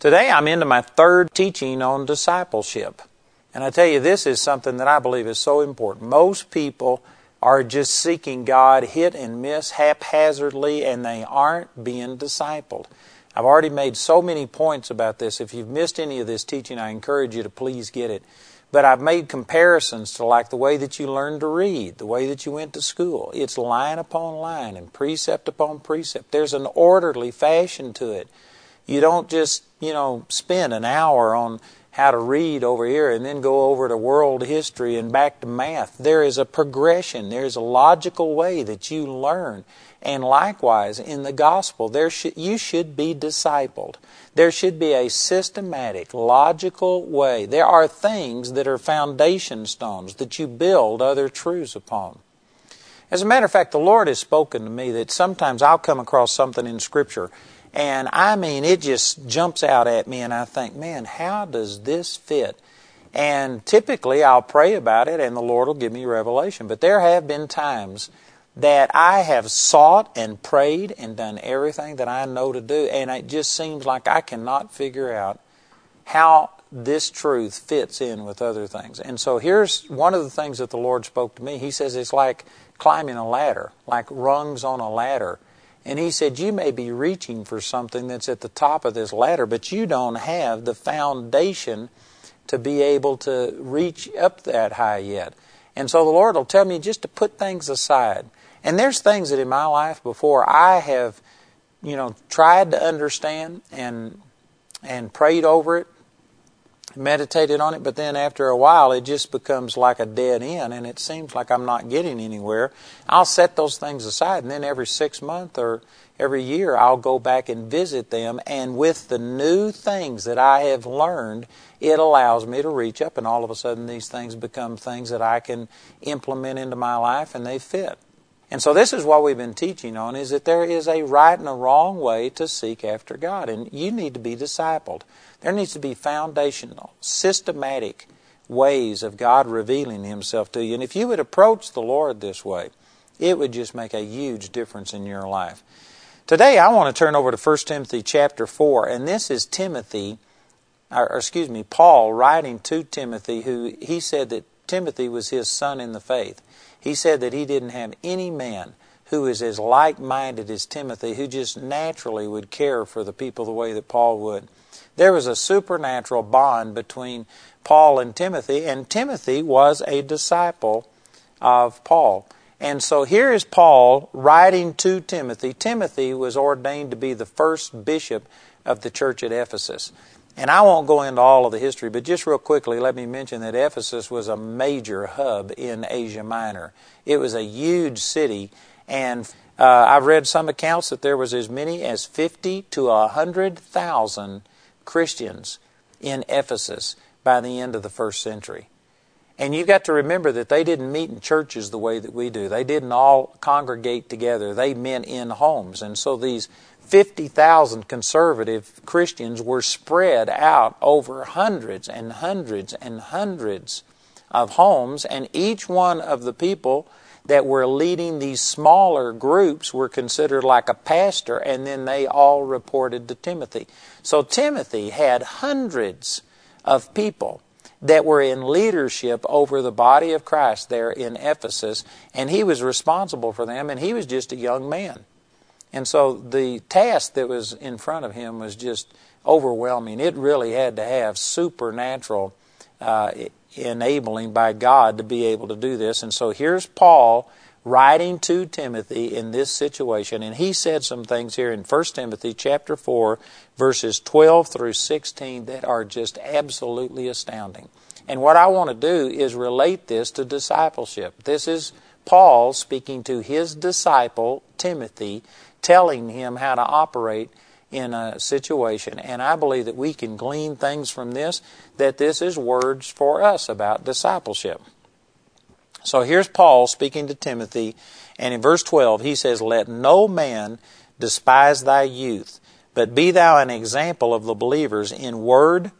Today I'm into my third teaching on discipleship. And I tell you, this is something that I believe is so important. Most people are just seeking God hit and miss haphazardly, and they aren't being discipled. I've already made so many points about this. If you've missed any of this teaching, I encourage you to please get it. But I've made comparisons to like the way that you learned to read, the way that you went to school. It's line upon line and precept upon precept. There's an orderly fashion to it. You don't just, you know, spend an hour on how to read over here and then go over to world history and back to math. There is a progression, there's a logical way that you learn. And likewise, in the gospel, there should, you should be discipled. There should be a systematic, logical way. There are things that are foundation stones that you build other truths upon. As a matter of fact, the Lord has spoken to me that sometimes I'll come across something in Scripture and I mean, it just jumps out at me, and I think, man, how does this fit? And typically, I'll pray about it, and the Lord will give me revelation. But there have been times that I have sought and prayed and done everything that I know to do, and it just seems like I cannot figure out how this truth fits in with other things. And so here's one of the things that the Lord spoke to me. He says it's like climbing a ladder, like rungs on a ladder. And he said, You may be reaching for something that's at the top of this ladder, but you don't have the foundation to be able to reach up that high yet. And so the Lord will tell me just to put things aside. And there's things that in my life before I have, you know, tried to understand and and prayed over it meditated on it, but then after a while it just becomes like a dead end and it seems like I'm not getting anywhere. I'll set those things aside and then every six months or every year I'll go back and visit them and with the new things that I have learned, it allows me to reach up and all of a sudden these things become things that I can implement into my life and they fit. And so this is what we've been teaching on is that there is a right and a wrong way to seek after God and you need to be discipled. There needs to be foundational, systematic ways of God revealing Himself to you. And if you would approach the Lord this way, it would just make a huge difference in your life. Today I want to turn over to 1 Timothy chapter 4, and this is Timothy, or excuse me, Paul writing to Timothy, who he said that Timothy was his son in the faith. He said that he didn't have any man who is as like minded as Timothy, who just naturally would care for the people the way that Paul would. There was a supernatural bond between Paul and Timothy, and Timothy was a disciple of Paul. And so here is Paul writing to Timothy. Timothy was ordained to be the first bishop of the church at Ephesus. And I won't go into all of the history, but just real quickly, let me mention that Ephesus was a major hub in Asia Minor. It was a huge city, and uh, I've read some accounts that there was as many as 50 to 100,000 Christians in Ephesus by the end of the first century. And you've got to remember that they didn't meet in churches the way that we do. They didn't all congregate together. They met in homes. And so these 50,000 conservative Christians were spread out over hundreds and hundreds and hundreds of homes, and each one of the people that were leading these smaller groups were considered like a pastor, and then they all reported to Timothy. So Timothy had hundreds of people that were in leadership over the body of Christ there in Ephesus, and he was responsible for them, and he was just a young man. And so the task that was in front of him was just overwhelming. It really had to have supernatural uh, enabling by God to be able to do this. And so here's Paul writing to Timothy in this situation and he said some things here in 1 Timothy chapter 4 verses 12 through 16 that are just absolutely astounding. And what I want to do is relate this to discipleship. This is Paul speaking to his disciple Timothy telling him how to operate in a situation. And I believe that we can glean things from this, that this is words for us about discipleship. So here's Paul speaking to Timothy, and in verse 12 he says, Let no man despise thy youth, but be thou an example of the believers in word,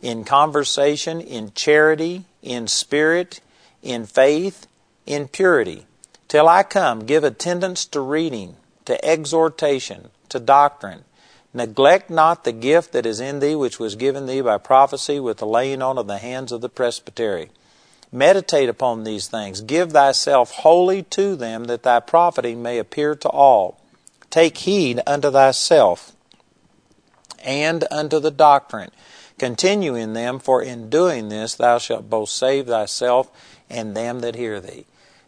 in conversation, in charity, in spirit, in faith, in purity. Till I come, give attendance to reading, to exhortation, to doctrine. Neglect not the gift that is in thee, which was given thee by prophecy with the laying on of the hands of the presbytery. Meditate upon these things. Give thyself wholly to them, that thy profiting may appear to all. Take heed unto thyself and unto the doctrine. Continue in them, for in doing this thou shalt both save thyself and them that hear thee.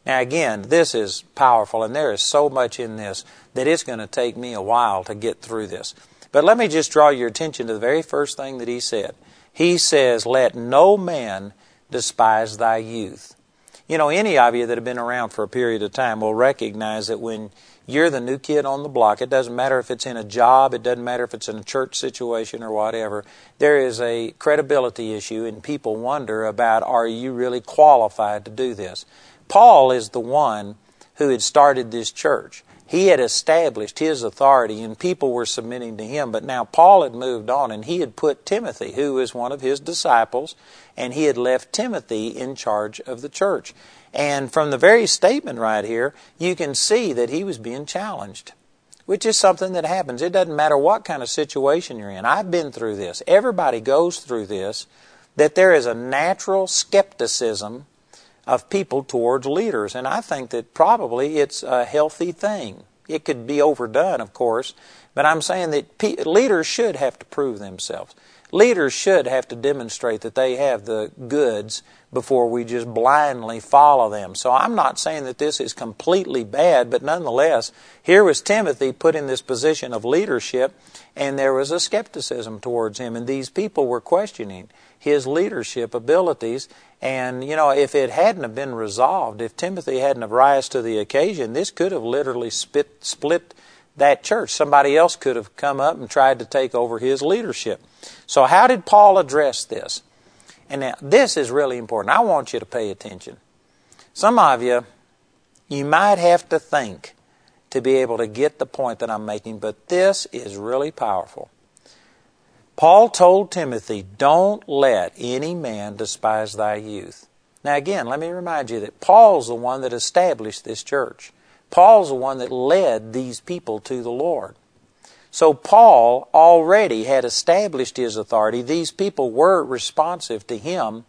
Now, again, this is powerful, and there is so much in this that it's going to take me a while to get through this. But let me just draw your attention to the very first thing that he said. He says, Let no man despise thy youth. You know, any of you that have been around for a period of time will recognize that when you're the new kid on the block, it doesn't matter if it's in a job, it doesn't matter if it's in a church situation or whatever, there is a credibility issue, and people wonder about are you really qualified to do this? Paul is the one who had started this church. He had established his authority and people were submitting to him. But now Paul had moved on and he had put Timothy, who was one of his disciples, and he had left Timothy in charge of the church. And from the very statement right here, you can see that he was being challenged, which is something that happens. It doesn't matter what kind of situation you're in. I've been through this. Everybody goes through this, that there is a natural skepticism of people towards leaders. And I think that probably it's a healthy thing. It could be overdone, of course, but I'm saying that pe- leaders should have to prove themselves. Leaders should have to demonstrate that they have the goods before we just blindly follow them. So I'm not saying that this is completely bad, but nonetheless, here was Timothy put in this position of leadership, and there was a skepticism towards him, and these people were questioning his leadership abilities. And, you know, if it hadn't have been resolved, if Timothy hadn't have rise to the occasion, this could have literally spit, split that church. Somebody else could have come up and tried to take over his leadership. So, how did Paul address this? And now, this is really important. I want you to pay attention. Some of you, you might have to think to be able to get the point that I'm making, but this is really powerful. Paul told Timothy, Don't let any man despise thy youth. Now, again, let me remind you that Paul's the one that established this church. Paul's the one that led these people to the Lord. So, Paul already had established his authority. These people were responsive to him.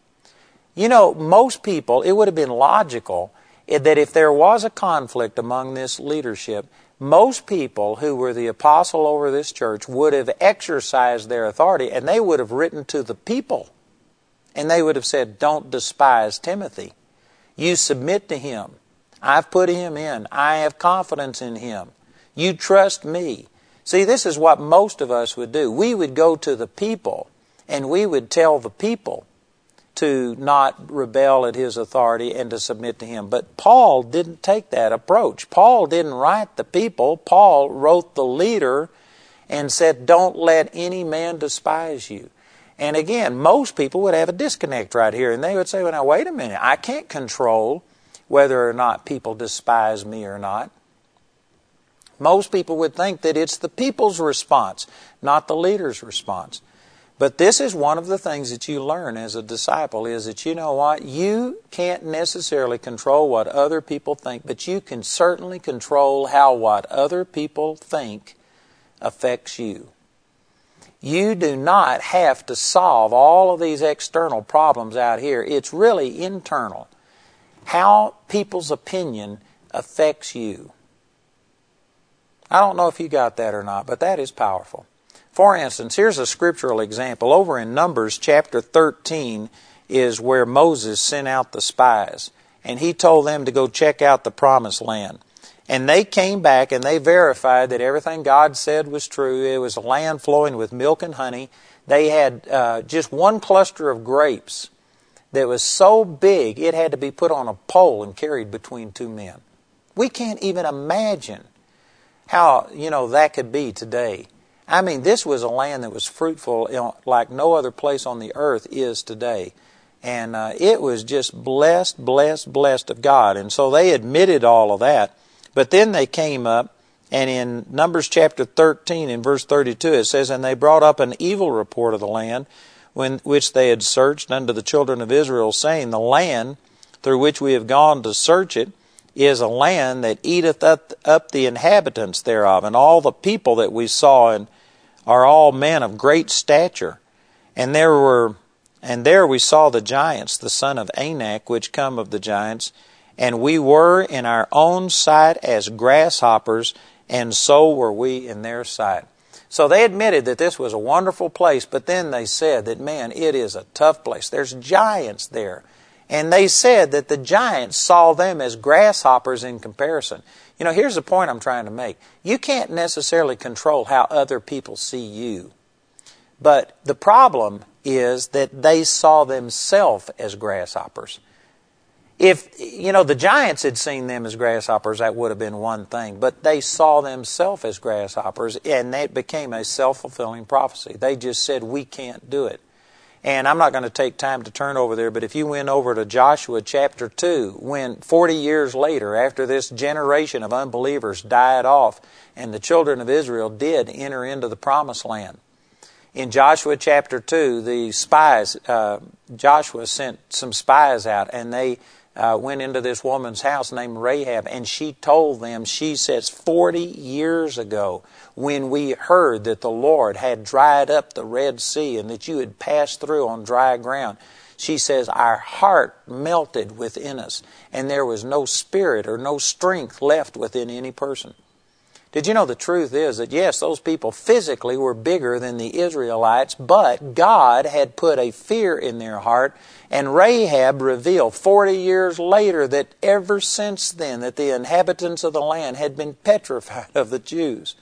You know, most people, it would have been logical that if there was a conflict among this leadership, most people who were the apostle over this church would have exercised their authority and they would have written to the people and they would have said, Don't despise Timothy. You submit to him. I've put him in. I have confidence in him. You trust me. See, this is what most of us would do. We would go to the people and we would tell the people to not rebel at his authority and to submit to him. But Paul didn't take that approach. Paul didn't write the people. Paul wrote the leader and said, Don't let any man despise you. And again, most people would have a disconnect right here and they would say, Well, now, wait a minute. I can't control whether or not people despise me or not. Most people would think that it's the people's response, not the leader's response. But this is one of the things that you learn as a disciple is that you know what? You can't necessarily control what other people think, but you can certainly control how what other people think affects you. You do not have to solve all of these external problems out here. It's really internal. How people's opinion affects you. I don't know if you got that or not, but that is powerful. For instance, here's a scriptural example. Over in Numbers chapter 13 is where Moses sent out the spies, and he told them to go check out the promised land. And they came back and they verified that everything God said was true. It was a land flowing with milk and honey. They had uh, just one cluster of grapes that was so big it had to be put on a pole and carried between two men. We can't even imagine how, you know, that could be today. I mean, this was a land that was fruitful like no other place on the earth is today. And uh, it was just blessed, blessed, blessed of God. And so they admitted all of that. But then they came up, and in Numbers chapter 13, in verse 32, it says, And they brought up an evil report of the land, when, which they had searched unto the children of Israel, saying, The land through which we have gone to search it is a land that eateth up, up the inhabitants thereof. And all the people that we saw in are all men of great stature. And there were and there we saw the giants, the son of Anak, which come of the giants, and we were in our own sight as grasshoppers, and so were we in their sight. So they admitted that this was a wonderful place, but then they said that, man, it is a tough place. There's giants there. And they said that the giants saw them as grasshoppers in comparison. You know, here's the point I'm trying to make. You can't necessarily control how other people see you. But the problem is that they saw themselves as grasshoppers. If, you know, the giants had seen them as grasshoppers, that would have been one thing. But they saw themselves as grasshoppers, and that became a self fulfilling prophecy. They just said, we can't do it. And I'm not going to take time to turn over there, but if you went over to Joshua chapter 2, when 40 years later, after this generation of unbelievers died off, and the children of Israel did enter into the promised land, in Joshua chapter 2, the spies, uh, Joshua sent some spies out and they uh, went into this woman's house named Rahab and she told them, she says, 40 years ago, when we heard that the Lord had dried up the Red Sea and that you had passed through on dry ground, she says, Our heart melted within us, and there was no spirit or no strength left within any person. Did you know the truth is that yes, those people physically were bigger than the Israelites, but God had put a fear in their heart, and Rahab revealed 40 years later that ever since then that the inhabitants of the land had been petrified of the Jews.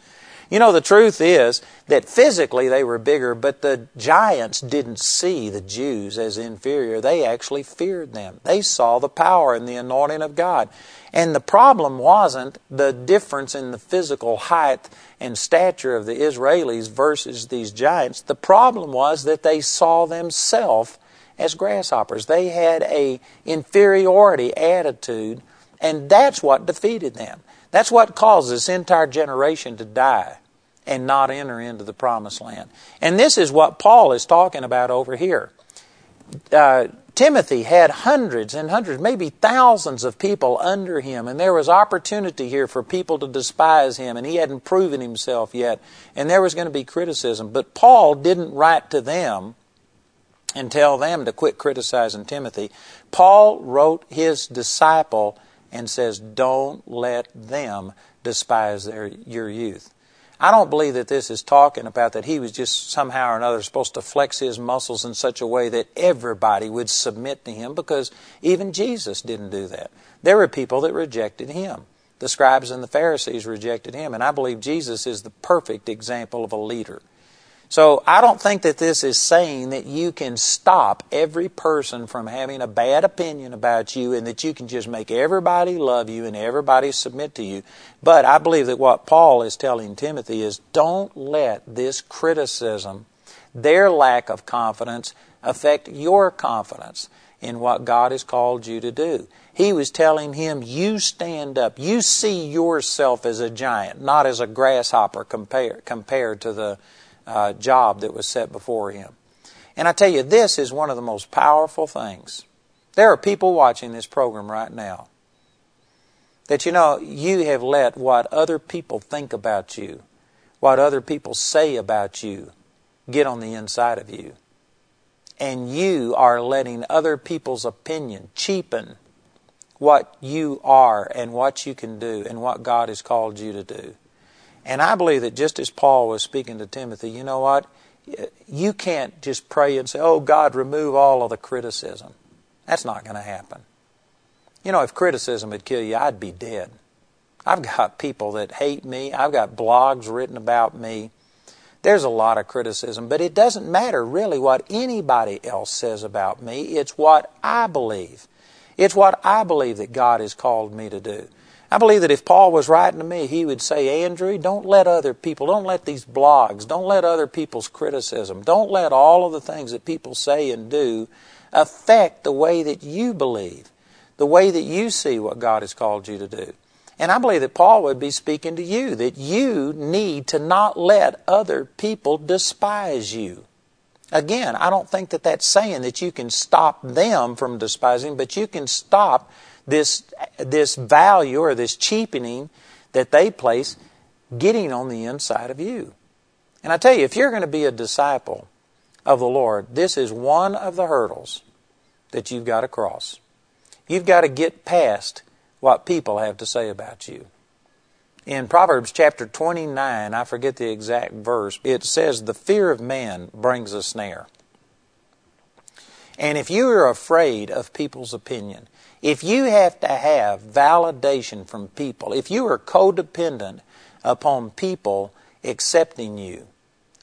You know, the truth is that physically they were bigger, but the giants didn't see the Jews as inferior. They actually feared them. They saw the power and the anointing of God. And the problem wasn't the difference in the physical height and stature of the Israelis versus these giants. The problem was that they saw themselves as grasshoppers. They had a inferiority attitude, and that's what defeated them. That's what caused this entire generation to die and not enter into the promised land. And this is what Paul is talking about over here. Uh, Timothy had hundreds and hundreds, maybe thousands of people under him, and there was opportunity here for people to despise him, and he hadn't proven himself yet, and there was going to be criticism. But Paul didn't write to them and tell them to quit criticizing Timothy. Paul wrote his disciple and says, Don't let them despise their, your youth. I don't believe that this is talking about that he was just somehow or another supposed to flex his muscles in such a way that everybody would submit to him because even Jesus didn't do that. There were people that rejected him. The scribes and the Pharisees rejected him, and I believe Jesus is the perfect example of a leader. So I don't think that this is saying that you can stop every person from having a bad opinion about you and that you can just make everybody love you and everybody submit to you. But I believe that what Paul is telling Timothy is don't let this criticism, their lack of confidence, affect your confidence in what God has called you to do. He was telling him, You stand up. You see yourself as a giant, not as a grasshopper compared, compared to the uh, job that was set before him. And I tell you, this is one of the most powerful things. There are people watching this program right now that you know you have let what other people think about you, what other people say about you, get on the inside of you. And you are letting other people's opinion cheapen what you are and what you can do and what God has called you to do. And I believe that just as Paul was speaking to Timothy, you know what? You can't just pray and say, oh, God, remove all of the criticism. That's not going to happen. You know, if criticism would kill you, I'd be dead. I've got people that hate me, I've got blogs written about me. There's a lot of criticism, but it doesn't matter really what anybody else says about me. It's what I believe. It's what I believe that God has called me to do. I believe that if Paul was writing to me, he would say, Andrew, don't let other people, don't let these blogs, don't let other people's criticism, don't let all of the things that people say and do affect the way that you believe, the way that you see what God has called you to do. And I believe that Paul would be speaking to you, that you need to not let other people despise you. Again, I don't think that that's saying that you can stop them from despising, but you can stop this, this value or this cheapening that they place getting on the inside of you. And I tell you, if you're going to be a disciple of the Lord, this is one of the hurdles that you've got to cross. You've got to get past what people have to say about you. In Proverbs chapter 29, I forget the exact verse, it says, The fear of man brings a snare. And if you are afraid of people's opinion, if you have to have validation from people, if you are codependent upon people accepting you,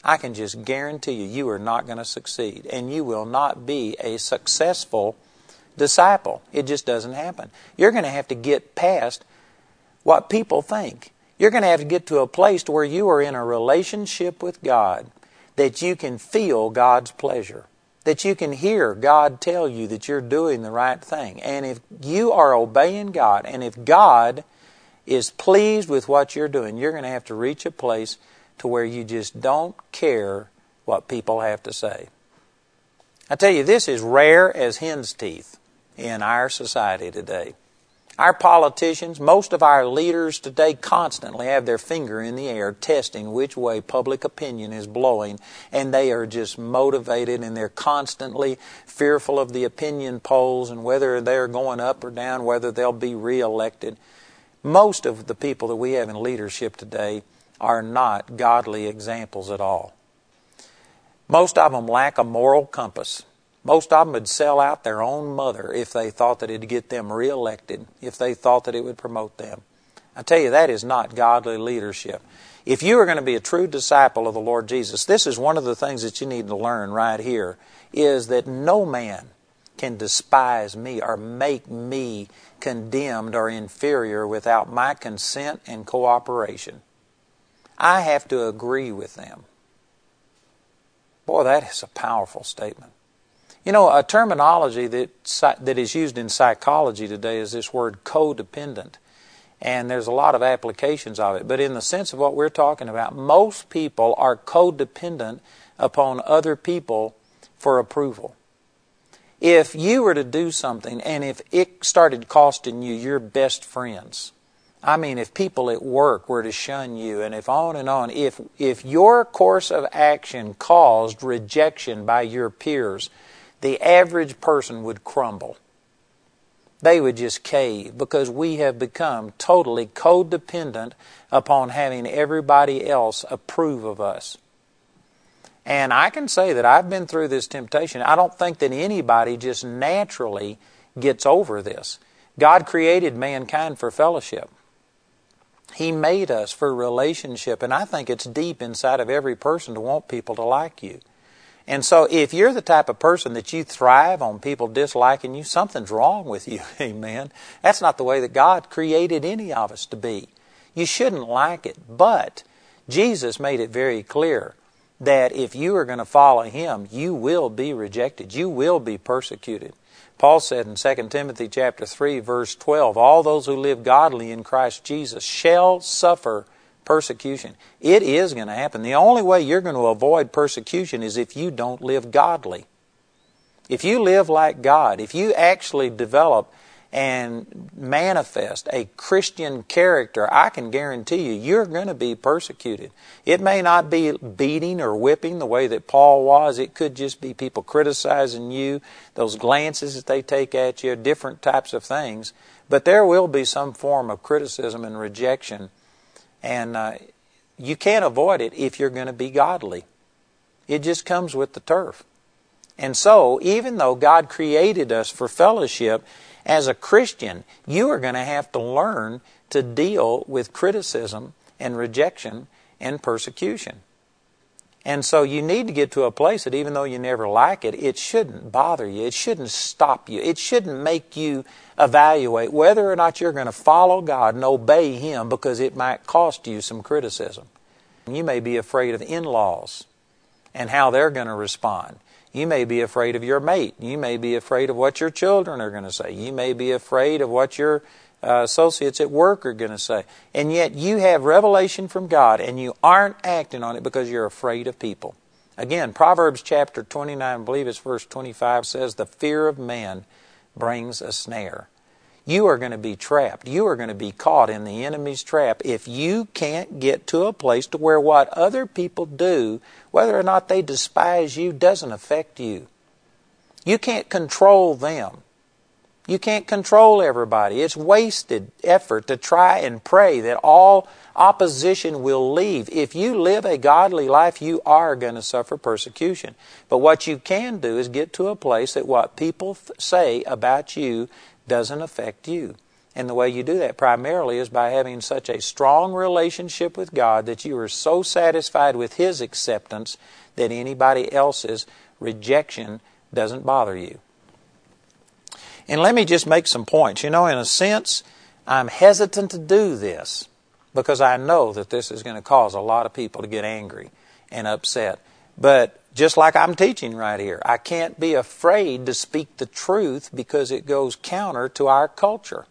I can just guarantee you, you are not going to succeed. And you will not be a successful disciple. It just doesn't happen. You're going to have to get past what people think. You're going to have to get to a place where you are in a relationship with God that you can feel God's pleasure that you can hear God tell you that you're doing the right thing. And if you are obeying God, and if God is pleased with what you're doing, you're going to have to reach a place to where you just don't care what people have to say. I tell you, this is rare as hen's teeth in our society today. Our politicians, most of our leaders today constantly have their finger in the air testing which way public opinion is blowing, and they are just motivated and they're constantly fearful of the opinion polls and whether they're going up or down, whether they'll be reelected. Most of the people that we have in leadership today are not godly examples at all. Most of them lack a moral compass. Most of them would sell out their own mother if they thought that it'd get them reelected, if they thought that it would promote them. I tell you, that is not godly leadership. If you are going to be a true disciple of the Lord Jesus, this is one of the things that you need to learn right here is that no man can despise me or make me condemned or inferior without my consent and cooperation. I have to agree with them. Boy, that is a powerful statement. You know, a terminology that, that is used in psychology today is this word codependent. And there's a lot of applications of it. But in the sense of what we're talking about, most people are codependent upon other people for approval. If you were to do something and if it started costing you your best friends, I mean, if people at work were to shun you, and if on and on, if, if your course of action caused rejection by your peers, the average person would crumble. They would just cave because we have become totally codependent upon having everybody else approve of us. And I can say that I've been through this temptation. I don't think that anybody just naturally gets over this. God created mankind for fellowship. He made us for relationship, and I think it's deep inside of every person to want people to like you. And so if you're the type of person that you thrive on people disliking you, something's wrong with you. Amen. That's not the way that God created any of us to be. You shouldn't like it. But Jesus made it very clear that if you are going to follow him, you will be rejected. You will be persecuted. Paul said in 2 Timothy chapter 3 verse 12, all those who live godly in Christ Jesus shall suffer persecution. It is going to happen. The only way you're going to avoid persecution is if you don't live godly. If you live like God, if you actually develop and manifest a Christian character, I can guarantee you, you're going to be persecuted. It may not be beating or whipping the way that Paul was. It could just be people criticizing you, those glances that they take at you, different types of things. But there will be some form of criticism and rejection and uh, you can't avoid it if you're going to be godly. It just comes with the turf. And so, even though God created us for fellowship, as a Christian, you are going to have to learn to deal with criticism and rejection and persecution. And so you need to get to a place that even though you never like it, it shouldn't bother you. It shouldn't stop you. It shouldn't make you evaluate whether or not you're going to follow God and obey Him because it might cost you some criticism. You may be afraid of in laws and how they're going to respond. You may be afraid of your mate. You may be afraid of what your children are going to say. You may be afraid of what your uh, associates at work are going to say. And yet you have revelation from God and you aren't acting on it because you're afraid of people. Again, Proverbs chapter 29, I believe it's verse 25, says, The fear of man brings a snare. you are going to be trapped. You are going to be caught in the enemy's trap if you can't get to a place to where what other people do, whether or not they despise you, doesn't affect you. You can't control them. You can't control everybody. It's wasted effort to try and pray that all opposition will leave. If you live a godly life, you are going to suffer persecution. But what you can do is get to a place that what people say about you doesn't affect you. And the way you do that primarily is by having such a strong relationship with God that you are so satisfied with His acceptance that anybody else's rejection doesn't bother you. And let me just make some points. You know, in a sense, I'm hesitant to do this because I know that this is going to cause a lot of people to get angry and upset. But just like I'm teaching right here, I can't be afraid to speak the truth because it goes counter to our culture.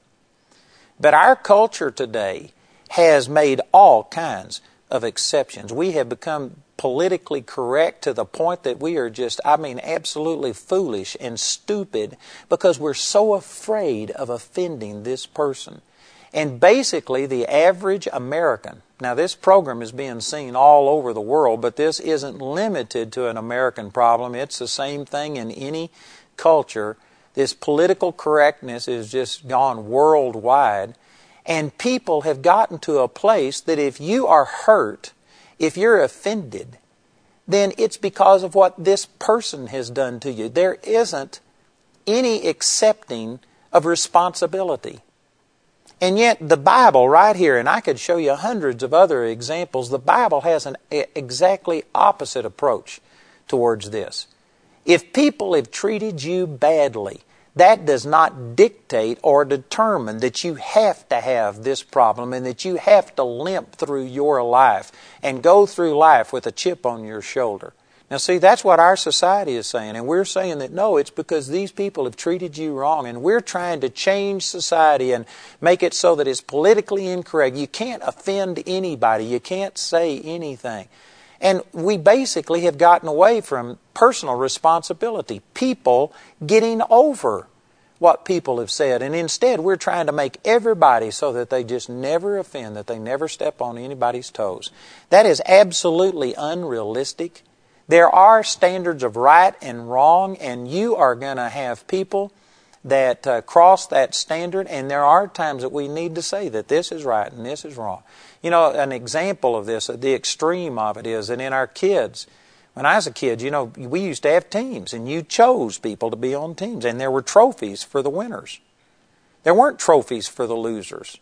But our culture today has made all kinds of exceptions. We have become politically correct to the point that we are just, I mean, absolutely foolish and stupid because we're so afraid of offending this person. And basically, the average American, now this program is being seen all over the world, but this isn't limited to an American problem. It's the same thing in any culture. This political correctness is just gone worldwide. And people have gotten to a place that if you are hurt, if you're offended, then it's because of what this person has done to you. There isn't any accepting of responsibility. And yet, the Bible, right here, and I could show you hundreds of other examples, the Bible has an exactly opposite approach towards this. If people have treated you badly, that does not dictate or determine that you have to have this problem and that you have to limp through your life and go through life with a chip on your shoulder. Now, see, that's what our society is saying, and we're saying that no, it's because these people have treated you wrong, and we're trying to change society and make it so that it's politically incorrect. You can't offend anybody, you can't say anything. And we basically have gotten away from personal responsibility, people getting over what people have said. And instead, we're trying to make everybody so that they just never offend, that they never step on anybody's toes. That is absolutely unrealistic. There are standards of right and wrong, and you are going to have people that uh, cross that standard, and there are times that we need to say that this is right and this is wrong. You know, an example of this, the extreme of it is that in our kids, when I was a kid, you know, we used to have teams, and you chose people to be on teams, and there were trophies for the winners. There weren't trophies for the losers.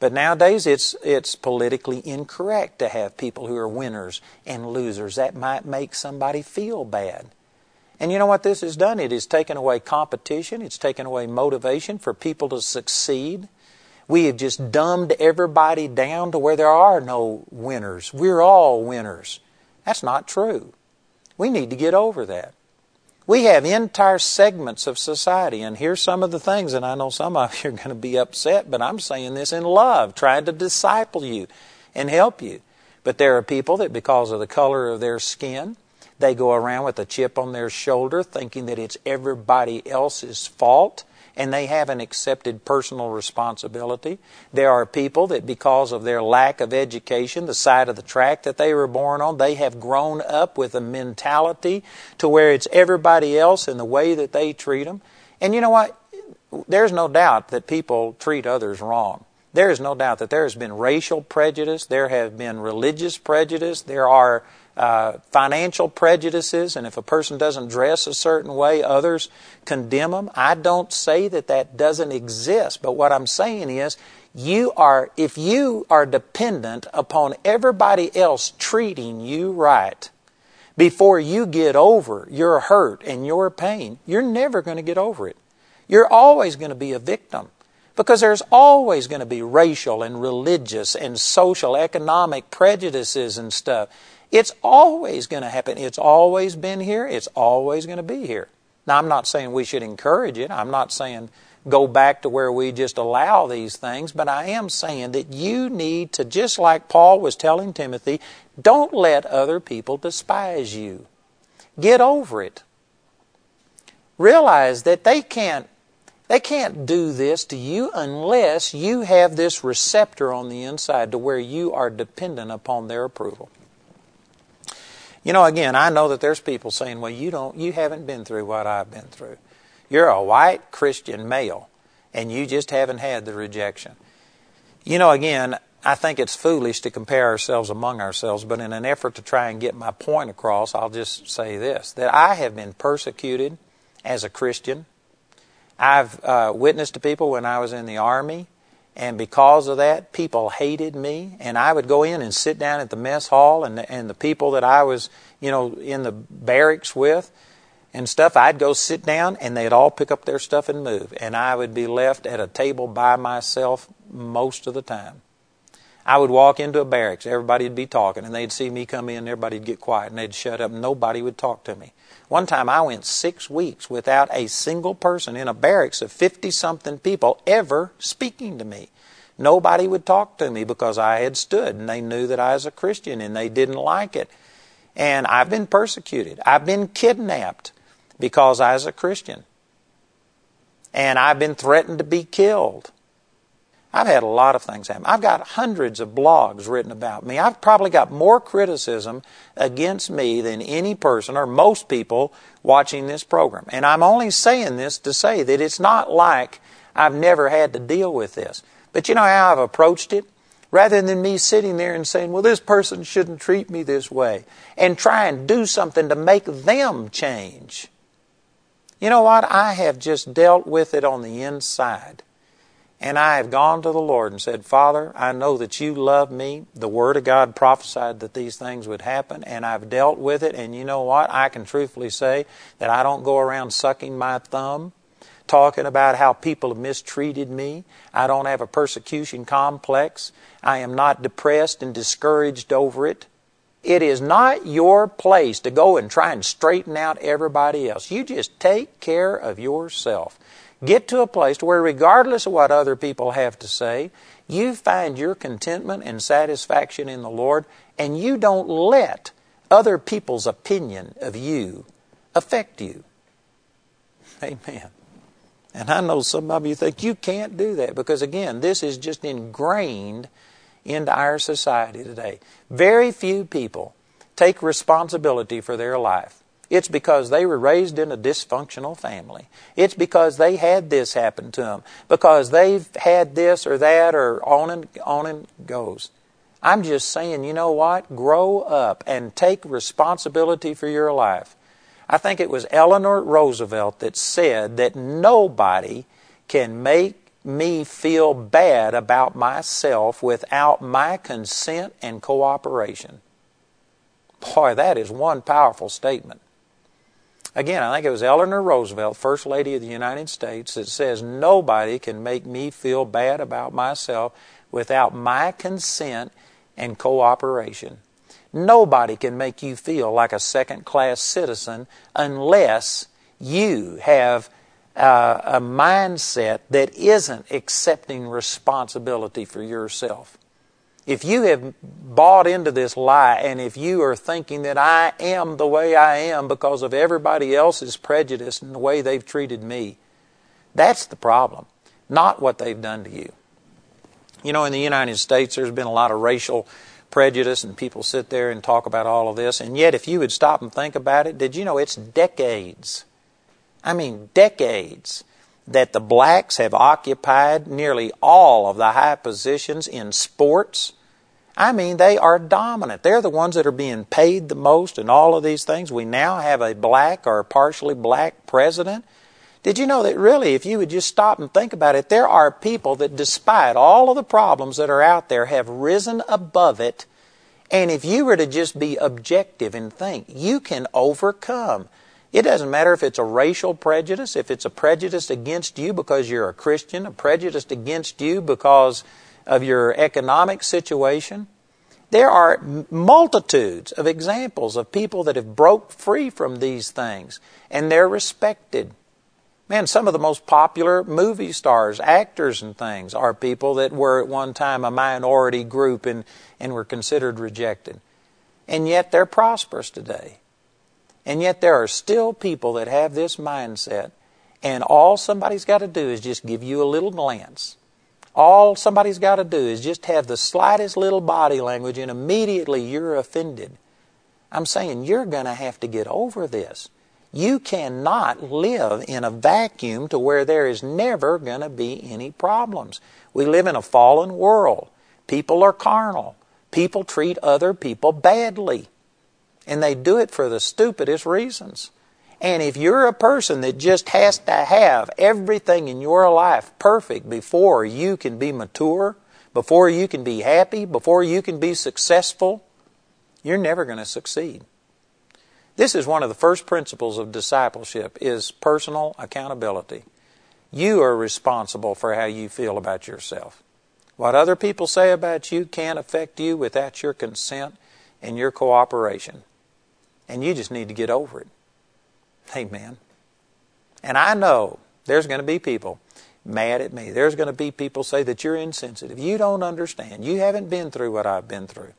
But nowadays, it's, it's politically incorrect to have people who are winners and losers. That might make somebody feel bad. And you know what this has done? It has taken away competition, it's taken away motivation for people to succeed. We have just dumbed everybody down to where there are no winners. We're all winners. That's not true. We need to get over that. We have entire segments of society, and here's some of the things, and I know some of you are going to be upset, but I'm saying this in love, trying to disciple you and help you. But there are people that, because of the color of their skin, they go around with a chip on their shoulder thinking that it's everybody else's fault and they haven't accepted personal responsibility. There are people that, because of their lack of education, the side of the track that they were born on, they have grown up with a mentality to where it's everybody else and the way that they treat them. And you know what? There's no doubt that people treat others wrong. There is no doubt that there has been racial prejudice, there have been religious prejudice, there are uh, financial prejudices, and if a person doesn't dress a certain way, others condemn them. I don't say that that doesn't exist, but what I'm saying is, you are, if you are dependent upon everybody else treating you right before you get over your hurt and your pain, you're never going to get over it. You're always going to be a victim. Because there's always going to be racial and religious and social, economic prejudices and stuff. It's always going to happen. It's always been here. It's always going to be here. Now, I'm not saying we should encourage it. I'm not saying go back to where we just allow these things, but I am saying that you need to, just like Paul was telling Timothy, don't let other people despise you. Get over it. Realize that they can't They can't do this to you unless you have this receptor on the inside to where you are dependent upon their approval. You know, again, I know that there's people saying, well, you don't, you haven't been through what I've been through. You're a white Christian male and you just haven't had the rejection. You know, again, I think it's foolish to compare ourselves among ourselves, but in an effort to try and get my point across, I'll just say this that I have been persecuted as a Christian. I've uh, witnessed to people when I was in the Army, and because of that, people hated me. And I would go in and sit down at the mess hall, and the, and the people that I was, you know, in the barracks with and stuff, I'd go sit down, and they'd all pick up their stuff and move. And I would be left at a table by myself most of the time. I would walk into a barracks, everybody would be talking, and they'd see me come in, everybody'd get quiet, and they'd shut up, nobody would talk to me. One time I went six weeks without a single person in a barracks of 50 something people ever speaking to me. Nobody would talk to me because I had stood, and they knew that I was a Christian, and they didn't like it. And I've been persecuted. I've been kidnapped because I was a Christian. And I've been threatened to be killed. I've had a lot of things happen. I've got hundreds of blogs written about me. I've probably got more criticism against me than any person or most people watching this program. And I'm only saying this to say that it's not like I've never had to deal with this. But you know how I've approached it? Rather than me sitting there and saying, well, this person shouldn't treat me this way, and try and do something to make them change. You know what? I have just dealt with it on the inside. And I have gone to the Lord and said, Father, I know that you love me. The Word of God prophesied that these things would happen, and I've dealt with it. And you know what? I can truthfully say that I don't go around sucking my thumb, talking about how people have mistreated me. I don't have a persecution complex. I am not depressed and discouraged over it. It is not your place to go and try and straighten out everybody else. You just take care of yourself. Get to a place to where, regardless of what other people have to say, you find your contentment and satisfaction in the Lord, and you don't let other people's opinion of you affect you. Amen. And I know some of you think you can't do that because, again, this is just ingrained into our society today. Very few people take responsibility for their life. It's because they were raised in a dysfunctional family. It's because they had this happen to them. Because they've had this or that or on and on and goes. I'm just saying, you know what? Grow up and take responsibility for your life. I think it was Eleanor Roosevelt that said that nobody can make me feel bad about myself without my consent and cooperation. Boy, that is one powerful statement. Again, I think it was Eleanor Roosevelt, First Lady of the United States, that says nobody can make me feel bad about myself without my consent and cooperation. Nobody can make you feel like a second class citizen unless you have uh, a mindset that isn't accepting responsibility for yourself. If you have bought into this lie and if you are thinking that I am the way I am because of everybody else's prejudice and the way they've treated me, that's the problem, not what they've done to you. You know, in the United States, there's been a lot of racial prejudice, and people sit there and talk about all of this. And yet, if you would stop and think about it, did you know it's decades? I mean, decades that the blacks have occupied nearly all of the high positions in sports. I mean, they are dominant. They're the ones that are being paid the most and all of these things. We now have a black or partially black president. Did you know that really, if you would just stop and think about it, there are people that, despite all of the problems that are out there, have risen above it. And if you were to just be objective and think, you can overcome. It doesn't matter if it's a racial prejudice, if it's a prejudice against you because you're a Christian, a prejudice against you because of your economic situation. There are multitudes of examples of people that have broke free from these things and they're respected. Man, some of the most popular movie stars, actors and things are people that were at one time a minority group and, and were considered rejected. And yet they're prosperous today. And yet there are still people that have this mindset. And all somebody's got to do is just give you a little glance. All somebody's got to do is just have the slightest little body language, and immediately you're offended. I'm saying you're going to have to get over this. You cannot live in a vacuum to where there is never going to be any problems. We live in a fallen world. People are carnal. People treat other people badly. And they do it for the stupidest reasons. And if you're a person that just has to have everything in your life perfect before you can be mature, before you can be happy, before you can be successful, you're never going to succeed. This is one of the first principles of discipleship is personal accountability. You are responsible for how you feel about yourself. What other people say about you can't affect you without your consent and your cooperation. And you just need to get over it. Amen. And I know there's going to be people mad at me. There's going to be people say that you're insensitive. You don't understand. You haven't been through what I've been through.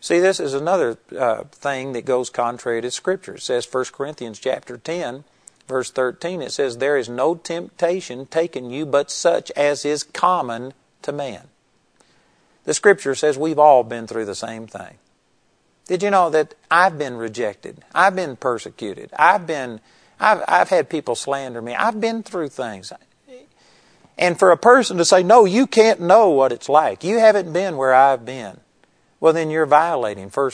See, this is another uh, thing that goes contrary to Scripture. It says 1 Corinthians chapter 10, verse 13, it says, There is no temptation taken you but such as is common to man. The Scripture says we've all been through the same thing. Did you know that I've been rejected? I've been persecuted. I've been, I've, I've had people slander me. I've been through things. And for a person to say, no, you can't know what it's like. You haven't been where I've been well then you're violating 1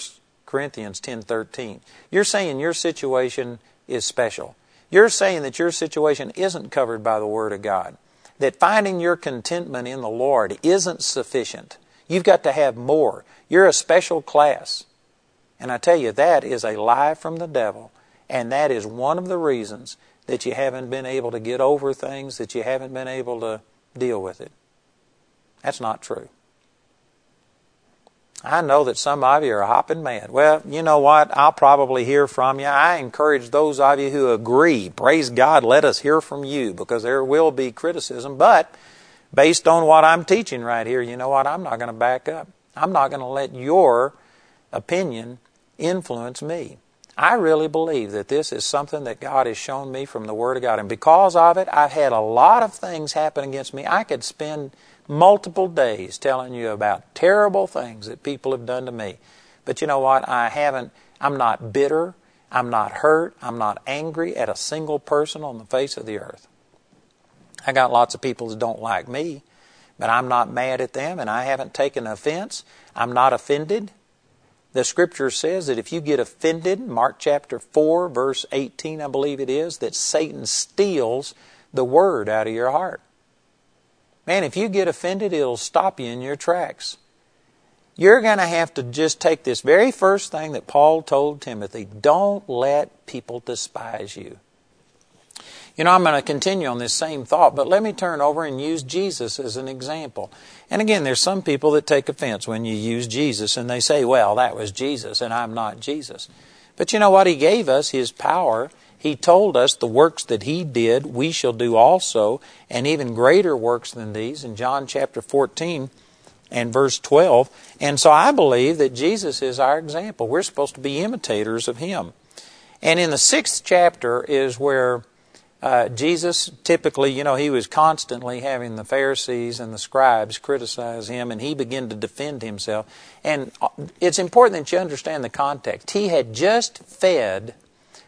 Corinthians 10:13. You're saying your situation is special. You're saying that your situation isn't covered by the word of God. That finding your contentment in the Lord isn't sufficient. You've got to have more. You're a special class. And I tell you, that is a lie from the devil. And that is one of the reasons that you haven't been able to get over things, that you haven't been able to deal with it. That's not true. I know that some of you are hopping mad. Well, you know what? I'll probably hear from you. I encourage those of you who agree. Praise God, let us hear from you because there will be criticism. But based on what I'm teaching right here, you know what? I'm not going to back up. I'm not going to let your opinion influence me. I really believe that this is something that God has shown me from the Word of God. And because of it, I've had a lot of things happen against me. I could spend multiple days telling you about terrible things that people have done to me. But you know what? I haven't, I'm not bitter. I'm not hurt. I'm not angry at a single person on the face of the earth. I got lots of people that don't like me, but I'm not mad at them and I haven't taken offense. I'm not offended. The scripture says that if you get offended, Mark chapter 4, verse 18, I believe it is, that Satan steals the word out of your heart. Man, if you get offended, it'll stop you in your tracks. You're going to have to just take this very first thing that Paul told Timothy don't let people despise you. You know, I'm going to continue on this same thought, but let me turn over and use Jesus as an example. And again, there's some people that take offense when you use Jesus and they say, well, that was Jesus and I'm not Jesus. But you know what? He gave us His power he told us the works that He did, we shall do also, and even greater works than these in John chapter 14 and verse 12. And so I believe that Jesus is our example. We're supposed to be imitators of Him. And in the sixth chapter is where uh, Jesus typically, you know, he was constantly having the Pharisees and the scribes criticize him, and he began to defend himself. And uh, it's important that you understand the context. He had just fed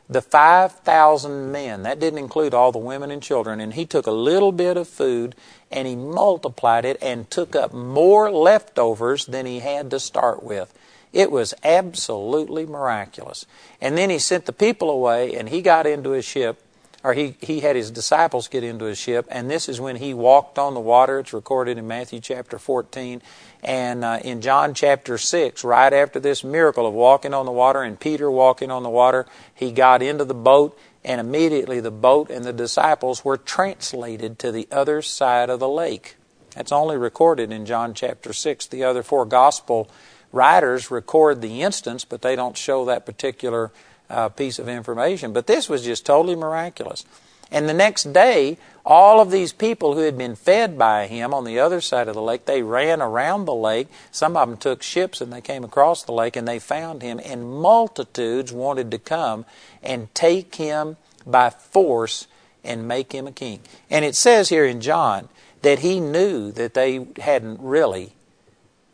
the 5,000 men, that didn't include all the women and children, and he took a little bit of food and he multiplied it and took up more leftovers than he had to start with. It was absolutely miraculous. And then he sent the people away and he got into a ship or he, he had his disciples get into a ship, and this is when he walked on the water. It's recorded in Matthew chapter 14. And uh, in John chapter 6, right after this miracle of walking on the water and Peter walking on the water, he got into the boat, and immediately the boat and the disciples were translated to the other side of the lake. That's only recorded in John chapter 6. The other four gospel writers record the instance, but they don't show that particular uh, piece of information. But this was just totally miraculous. And the next day, all of these people who had been fed by him on the other side of the lake, they ran around the lake. Some of them took ships and they came across the lake and they found him. And multitudes wanted to come and take him by force and make him a king. And it says here in John that he knew that they hadn't really,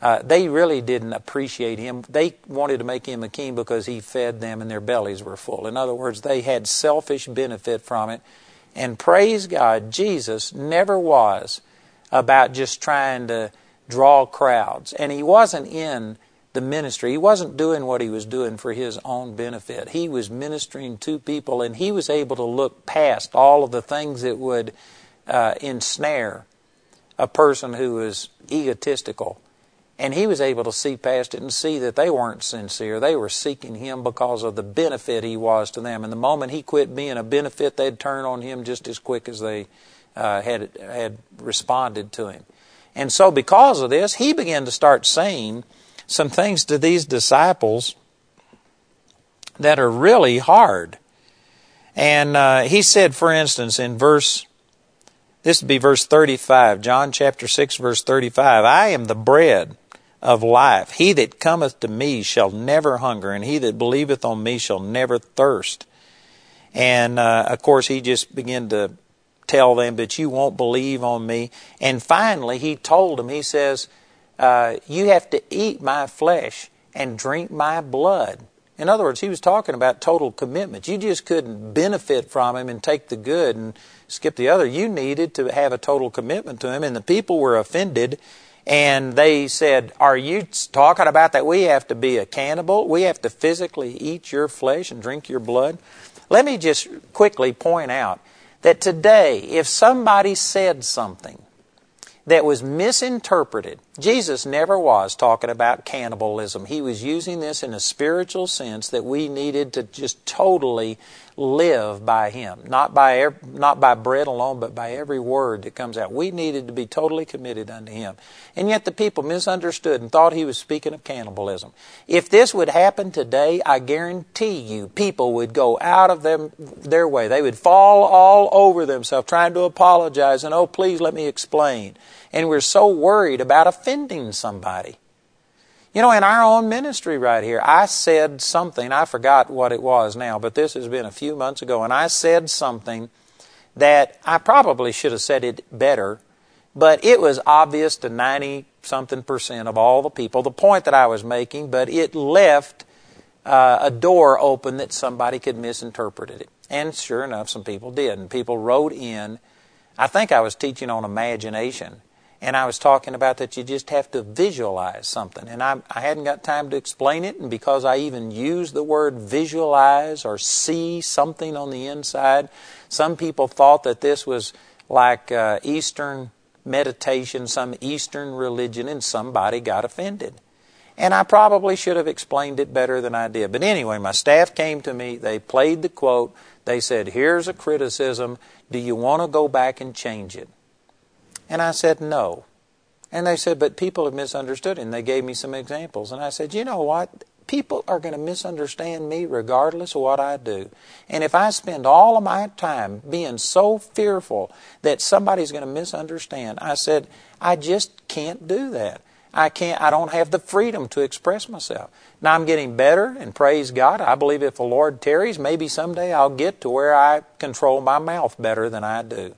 uh, they really didn't appreciate him. They wanted to make him a king because he fed them and their bellies were full. In other words, they had selfish benefit from it. And praise God, Jesus never was about just trying to draw crowds. And he wasn't in the ministry. He wasn't doing what he was doing for his own benefit. He was ministering to people, and he was able to look past all of the things that would uh, ensnare a person who was egotistical. And he was able to see past it and see that they weren't sincere. They were seeking him because of the benefit he was to them. And the moment he quit being a benefit, they'd turn on him just as quick as they uh, had had responded to him. And so, because of this, he began to start saying some things to these disciples that are really hard. And uh, he said, for instance, in verse, this would be verse 35, John chapter 6, verse 35, I am the bread of life. He that cometh to me shall never hunger, and he that believeth on me shall never thirst. And uh, of course, he just began to tell them, but you won't believe on me. And finally, he told them, he says, uh, You have to eat my flesh and drink my blood. In other words, he was talking about total commitment. You just couldn't benefit from him and take the good and skip the other. You needed to have a total commitment to him, and the people were offended. And they said, Are you talking about that we have to be a cannibal? We have to physically eat your flesh and drink your blood? Let me just quickly point out that today, if somebody said something that was misinterpreted. Jesus never was talking about cannibalism. He was using this in a spiritual sense that we needed to just totally live by Him, not by not by bread alone, but by every word that comes out. We needed to be totally committed unto Him, and yet the people misunderstood and thought He was speaking of cannibalism. If this would happen today, I guarantee you, people would go out of them their way. They would fall all over themselves trying to apologize and oh, please let me explain. And we're so worried about offending somebody. You know, in our own ministry right here, I said something, I forgot what it was now, but this has been a few months ago, and I said something that I probably should have said it better, but it was obvious to 90 something percent of all the people, the point that I was making, but it left uh, a door open that somebody could misinterpret it. And sure enough, some people did. And people wrote in. I think I was teaching on imagination. And I was talking about that you just have to visualize something. And I, I hadn't got time to explain it. And because I even used the word visualize or see something on the inside, some people thought that this was like uh, Eastern meditation, some Eastern religion, and somebody got offended. And I probably should have explained it better than I did. But anyway, my staff came to me, they played the quote, they said, Here's a criticism. Do you want to go back and change it? And I said, no. And they said, but people have misunderstood. And they gave me some examples. And I said, you know what? People are going to misunderstand me regardless of what I do. And if I spend all of my time being so fearful that somebody's going to misunderstand, I said, I just can't do that. I can't, I don't have the freedom to express myself. Now I'm getting better, and praise God. I believe if the Lord tarries, maybe someday I'll get to where I control my mouth better than I do.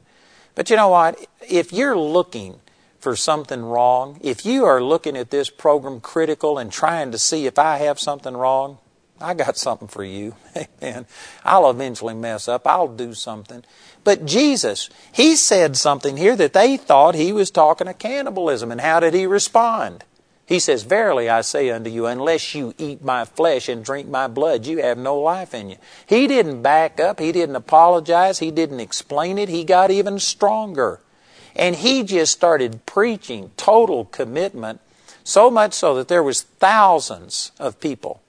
But you know what? If you're looking for something wrong, if you are looking at this program critical and trying to see if I have something wrong, I got something for you. Amen. I'll eventually mess up. I'll do something. But Jesus, He said something here that they thought He was talking of cannibalism. And how did He respond? He says, Verily I say unto you, unless you eat my flesh and drink my blood, you have no life in you. He didn't back up. He didn't apologize. He didn't explain it. He got even stronger. And he just started preaching total commitment, so much so that there was thousands of people,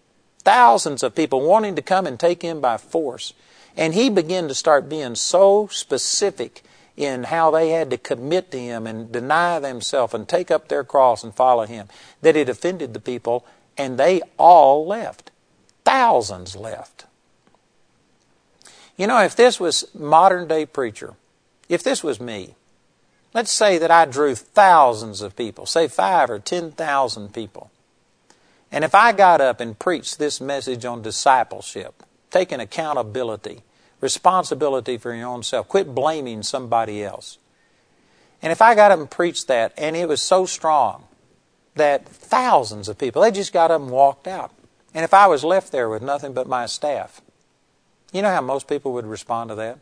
thousands of people wanting to come and take him by force. And he began to start being so specific in how they had to commit to Him and deny themselves and take up their cross and follow Him, that it offended the people, and they all left. Thousands left. You know, if this was modern day preacher, if this was me, let's say that I drew thousands of people, say five or ten thousand people, and if I got up and preached this message on discipleship, taking accountability, responsibility for your own self. Quit blaming somebody else. And if I got up and preached that, and it was so strong that thousands of people, they just got up and walked out. And if I was left there with nothing but my staff, you know how most people would respond to that?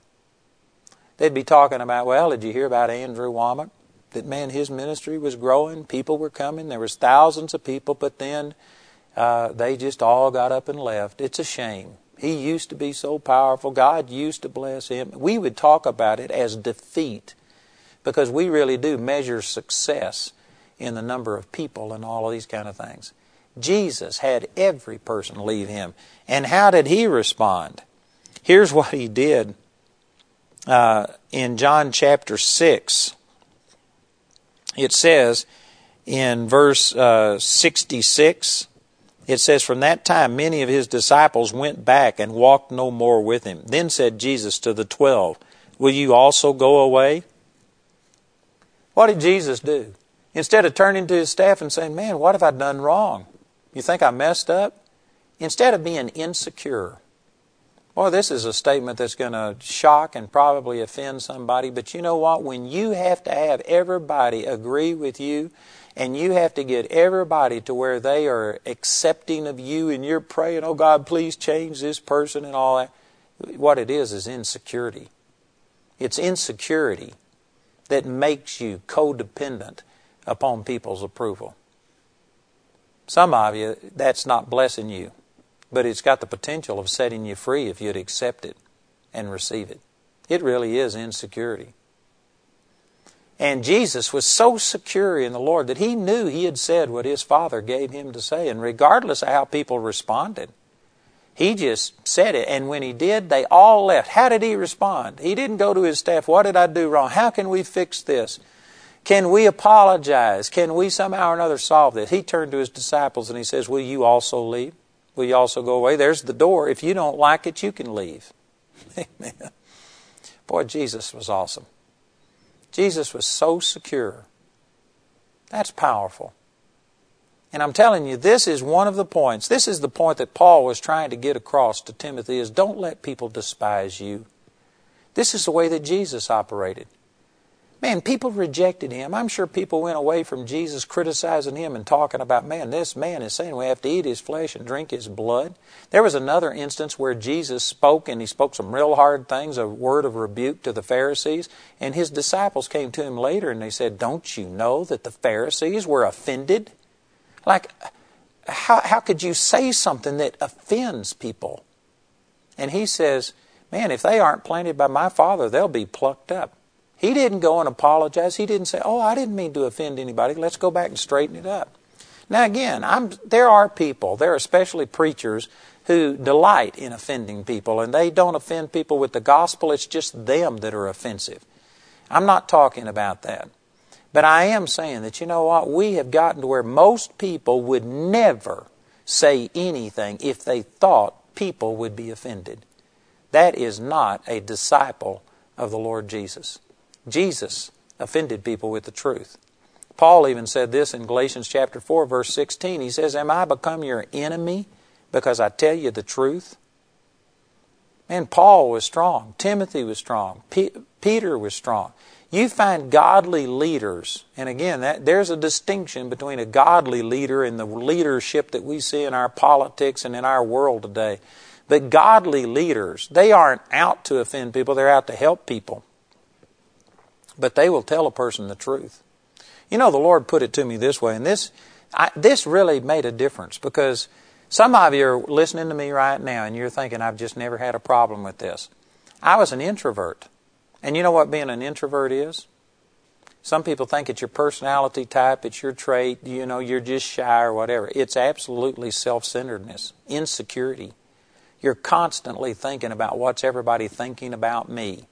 They'd be talking about, well, did you hear about Andrew Wommack? That man, his ministry was growing, people were coming, there was thousands of people, but then uh, they just all got up and left. It's a shame. He used to be so powerful. God used to bless him. We would talk about it as defeat because we really do measure success in the number of people and all of these kind of things. Jesus had every person leave him. And how did he respond? Here's what he did uh, in John chapter 6. It says in verse uh, 66 it says, From that time many of his disciples went back and walked no more with him. Then said Jesus to the twelve, Will you also go away? What did Jesus do? Instead of turning to his staff and saying, Man, what have I done wrong? You think I messed up? Instead of being insecure, Boy, this is a statement that's going to shock and probably offend somebody, but you know what? When you have to have everybody agree with you and you have to get everybody to where they are accepting of you and you're praying, oh God, please change this person and all that. What it is is insecurity. It's insecurity that makes you codependent upon people's approval. Some of you, that's not blessing you, but it's got the potential of setting you free if you'd accept it and receive it. It really is insecurity. And Jesus was so secure in the Lord that he knew he had said what his Father gave him to say. And regardless of how people responded, he just said it. And when he did, they all left. How did he respond? He didn't go to his staff, What did I do wrong? How can we fix this? Can we apologize? Can we somehow or another solve this? He turned to his disciples and he says, Will you also leave? Will you also go away? There's the door. If you don't like it, you can leave. Amen. Boy, Jesus was awesome. Jesus was so secure. That's powerful. And I'm telling you, this is one of the points. This is the point that Paul was trying to get across to Timothy is don't let people despise you. This is the way that Jesus operated. Man, people rejected him. I'm sure people went away from Jesus criticizing him and talking about, man, this man is saying we have to eat his flesh and drink his blood. There was another instance where Jesus spoke, and he spoke some real hard things, a word of rebuke to the Pharisees, and his disciples came to him later and they said, Don't you know that the Pharisees were offended? Like, how, how could you say something that offends people? And he says, Man, if they aren't planted by my Father, they'll be plucked up. He didn't go and apologize. He didn't say, "Oh, I didn't mean to offend anybody. Let's go back and straighten it up." Now, again, I'm, there are people, there are especially preachers who delight in offending people, and they don't offend people with the gospel. It's just them that are offensive. I'm not talking about that. But I am saying that, you know what? We have gotten to where most people would never say anything if they thought people would be offended. That is not a disciple of the Lord Jesus. Jesus offended people with the truth. Paul even said this in Galatians chapter 4 verse 16. He says, "Am I become your enemy because I tell you the truth?" Man, Paul was strong. Timothy was strong. P- Peter was strong. You find godly leaders, and again, that, there's a distinction between a godly leader and the leadership that we see in our politics and in our world today. But godly leaders, they aren't out to offend people, they're out to help people but they will tell a person the truth. You know, the Lord put it to me this way, and this, I, this really made a difference because some of you are listening to me right now and you're thinking, I've just never had a problem with this. I was an introvert. And you know what being an introvert is? Some people think it's your personality type, it's your trait, you know, you're just shy or whatever. It's absolutely self centeredness, insecurity. You're constantly thinking about what's everybody thinking about me.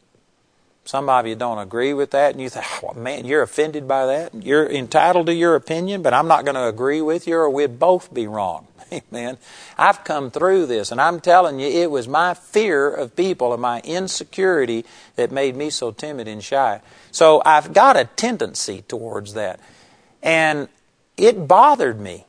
Some of you don't agree with that, and you think, oh, man, you're offended by that. You're entitled to your opinion, but I'm not going to agree with you, or we'd both be wrong. Amen. I've come through this, and I'm telling you, it was my fear of people and my insecurity that made me so timid and shy. So I've got a tendency towards that. And it bothered me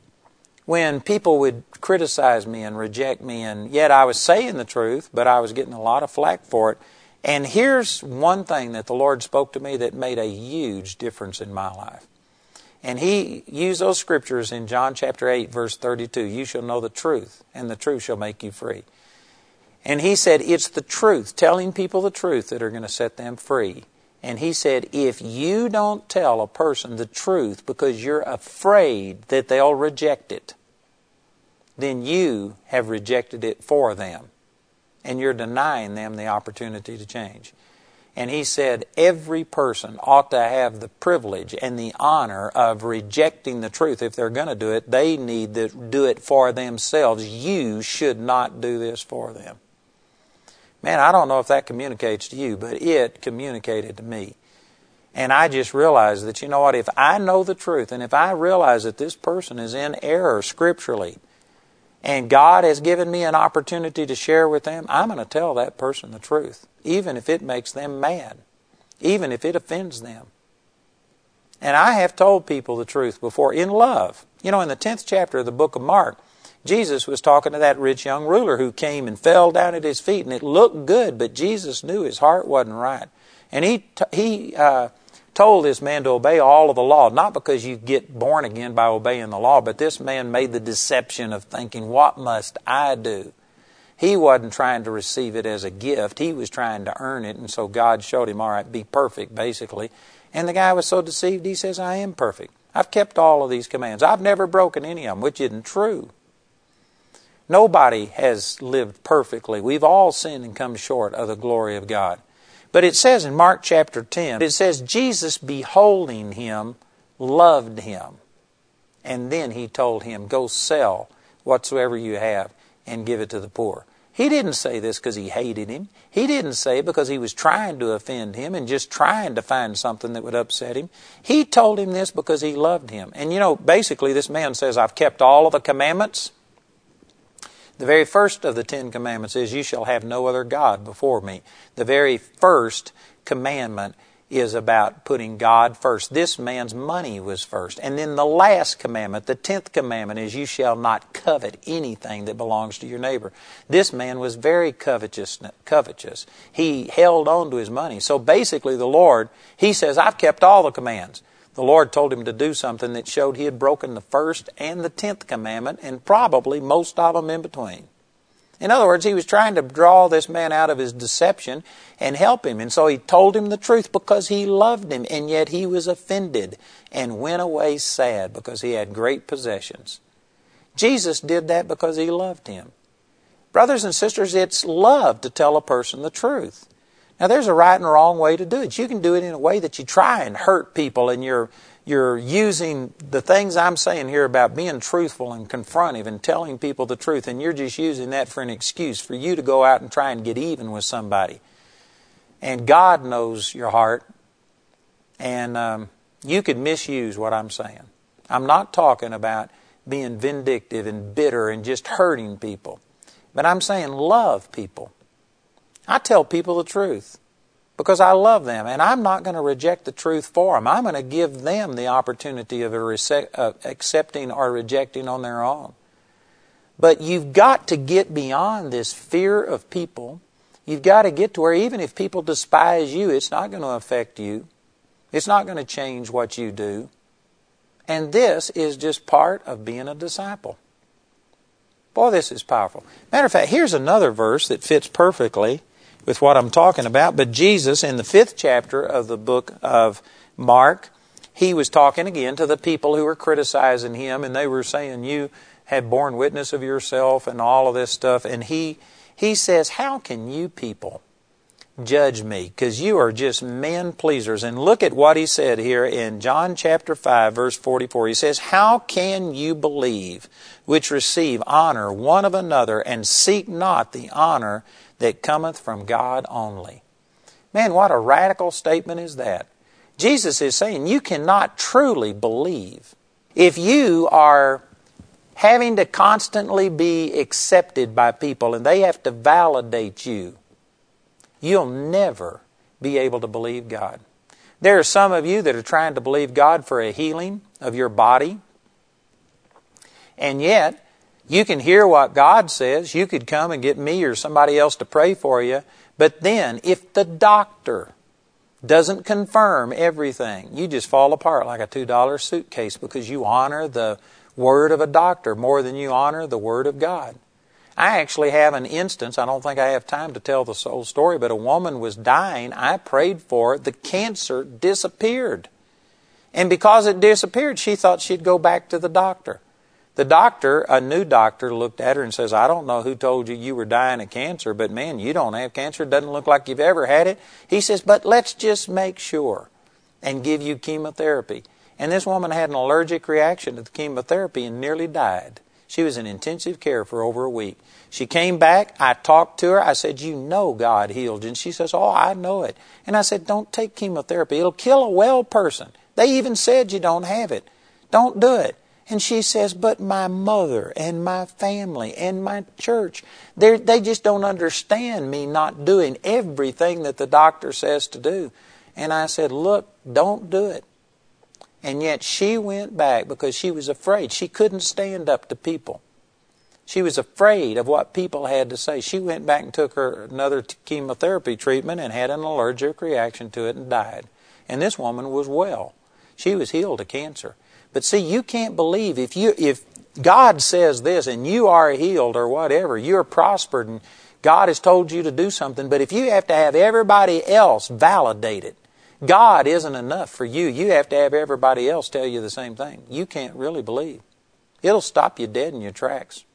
when people would criticize me and reject me, and yet I was saying the truth, but I was getting a lot of flack for it. And here's one thing that the Lord spoke to me that made a huge difference in my life. And He used those scriptures in John chapter 8, verse 32 You shall know the truth, and the truth shall make you free. And He said, It's the truth, telling people the truth, that are going to set them free. And he said, if you don't tell a person the truth because you're afraid that they'll reject it, then you have rejected it for them. And you're denying them the opportunity to change. And he said, every person ought to have the privilege and the honor of rejecting the truth. If they're going to do it, they need to do it for themselves. You should not do this for them. Man, I don't know if that communicates to you, but it communicated to me. And I just realized that, you know what, if I know the truth and if I realize that this person is in error scripturally and God has given me an opportunity to share with them, I'm going to tell that person the truth, even if it makes them mad, even if it offends them. And I have told people the truth before in love. You know, in the 10th chapter of the book of Mark, Jesus was talking to that rich young ruler who came and fell down at his feet, and it looked good, but Jesus knew his heart wasn't right. And he, he uh, told this man to obey all of the law, not because you get born again by obeying the law, but this man made the deception of thinking, What must I do? He wasn't trying to receive it as a gift, he was trying to earn it, and so God showed him, All right, be perfect, basically. And the guy was so deceived, he says, I am perfect. I've kept all of these commands. I've never broken any of them, which isn't true. Nobody has lived perfectly. We've all sinned and come short of the glory of God. But it says in Mark chapter 10, it says, Jesus beholding him loved him. And then he told him, Go sell whatsoever you have and give it to the poor. He didn't say this because he hated him. He didn't say it because he was trying to offend him and just trying to find something that would upset him. He told him this because he loved him. And you know, basically, this man says, I've kept all of the commandments. The very first of the Ten Commandments is, You shall have no other God before me. The very first commandment is about putting God first. This man's money was first. And then the last commandment, the tenth commandment, is, You shall not covet anything that belongs to your neighbor. This man was very covetous. covetous. He held on to his money. So basically, the Lord, He says, I've kept all the commands the Lord told him to do something that showed he had broken the first and the tenth commandment, and probably most of them in between. In other words, he was trying to draw this man out of his deception and help him. And so he told him the truth because he loved him, and yet he was offended and went away sad because he had great possessions. Jesus did that because he loved him. Brothers and sisters, it's love to tell a person the truth. Now, there's a right and a wrong way to do it. You can do it in a way that you try and hurt people, and you're you're using the things I'm saying here about being truthful and confrontive and telling people the truth, and you're just using that for an excuse for you to go out and try and get even with somebody. And God knows your heart, and um, you could misuse what I'm saying. I'm not talking about being vindictive and bitter and just hurting people, but I'm saying love people. I tell people the truth because I love them, and I'm not going to reject the truth for them. I'm going to give them the opportunity of accepting or rejecting on their own. But you've got to get beyond this fear of people. You've got to get to where even if people despise you, it's not going to affect you. It's not going to change what you do. And this is just part of being a disciple. Boy, this is powerful. Matter of fact, here's another verse that fits perfectly with what I'm talking about. But Jesus, in the fifth chapter of the book of Mark, he was talking again to the people who were criticizing him, and they were saying, You have borne witness of yourself and all of this stuff. And he, he says, How can you people judge me? Because you are just men pleasers. And look at what he said here in John chapter 5, verse 44. He says, How can you believe which receive honor one of another and seek not the honor that cometh from God only. Man, what a radical statement is that. Jesus is saying you cannot truly believe if you are having to constantly be accepted by people and they have to validate you. You'll never be able to believe God. There are some of you that are trying to believe God for a healing of your body And yet, you can hear what God says. You could come and get me or somebody else to pray for you. But then, if the doctor doesn't confirm everything, you just fall apart like a $2 suitcase because you honor the word of a doctor more than you honor the word of God. I actually have an instance, I don't think I have time to tell the whole story, but a woman was dying. I prayed for it. The cancer disappeared. And because it disappeared, she thought she'd go back to the doctor. The doctor, a new doctor, looked at her and says, I don't know who told you you were dying of cancer, but man, you don't have cancer. It doesn't look like you've ever had it. He says, but let's just make sure and give you chemotherapy. And this woman had an allergic reaction to the chemotherapy and nearly died. She was in intensive care for over a week. She came back. I talked to her. I said, You know God healed. And she says, Oh, I know it. And I said, Don't take chemotherapy. It'll kill a well person. They even said you don't have it. Don't do it. And she says, But my mother and my family and my church, they just don't understand me not doing everything that the doctor says to do. And I said, Look, don't do it. And yet she went back because she was afraid. She couldn't stand up to people. She was afraid of what people had to say. She went back and took her another chemotherapy treatment and had an allergic reaction to it and died. And this woman was well. She was healed of cancer. But see, you can't believe if you if God says this and you are healed or whatever, you're prospered and God has told you to do something, but if you have to have everybody else validate it, God isn't enough for you. You have to have everybody else tell you the same thing. You can't really believe. It'll stop you dead in your tracks.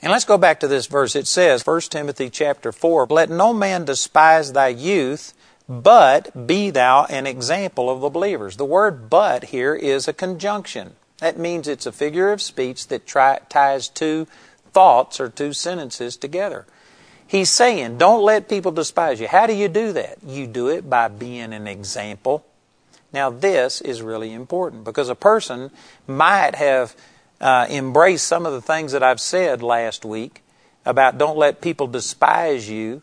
And let's go back to this verse. It says, 1 Timothy chapter 4, Let no man despise thy youth, but be thou an example of the believers. The word but here is a conjunction. That means it's a figure of speech that try, ties two thoughts or two sentences together. He's saying, don't let people despise you. How do you do that? You do it by being an example. Now, this is really important because a person might have uh, embraced some of the things that I've said last week about don't let people despise you,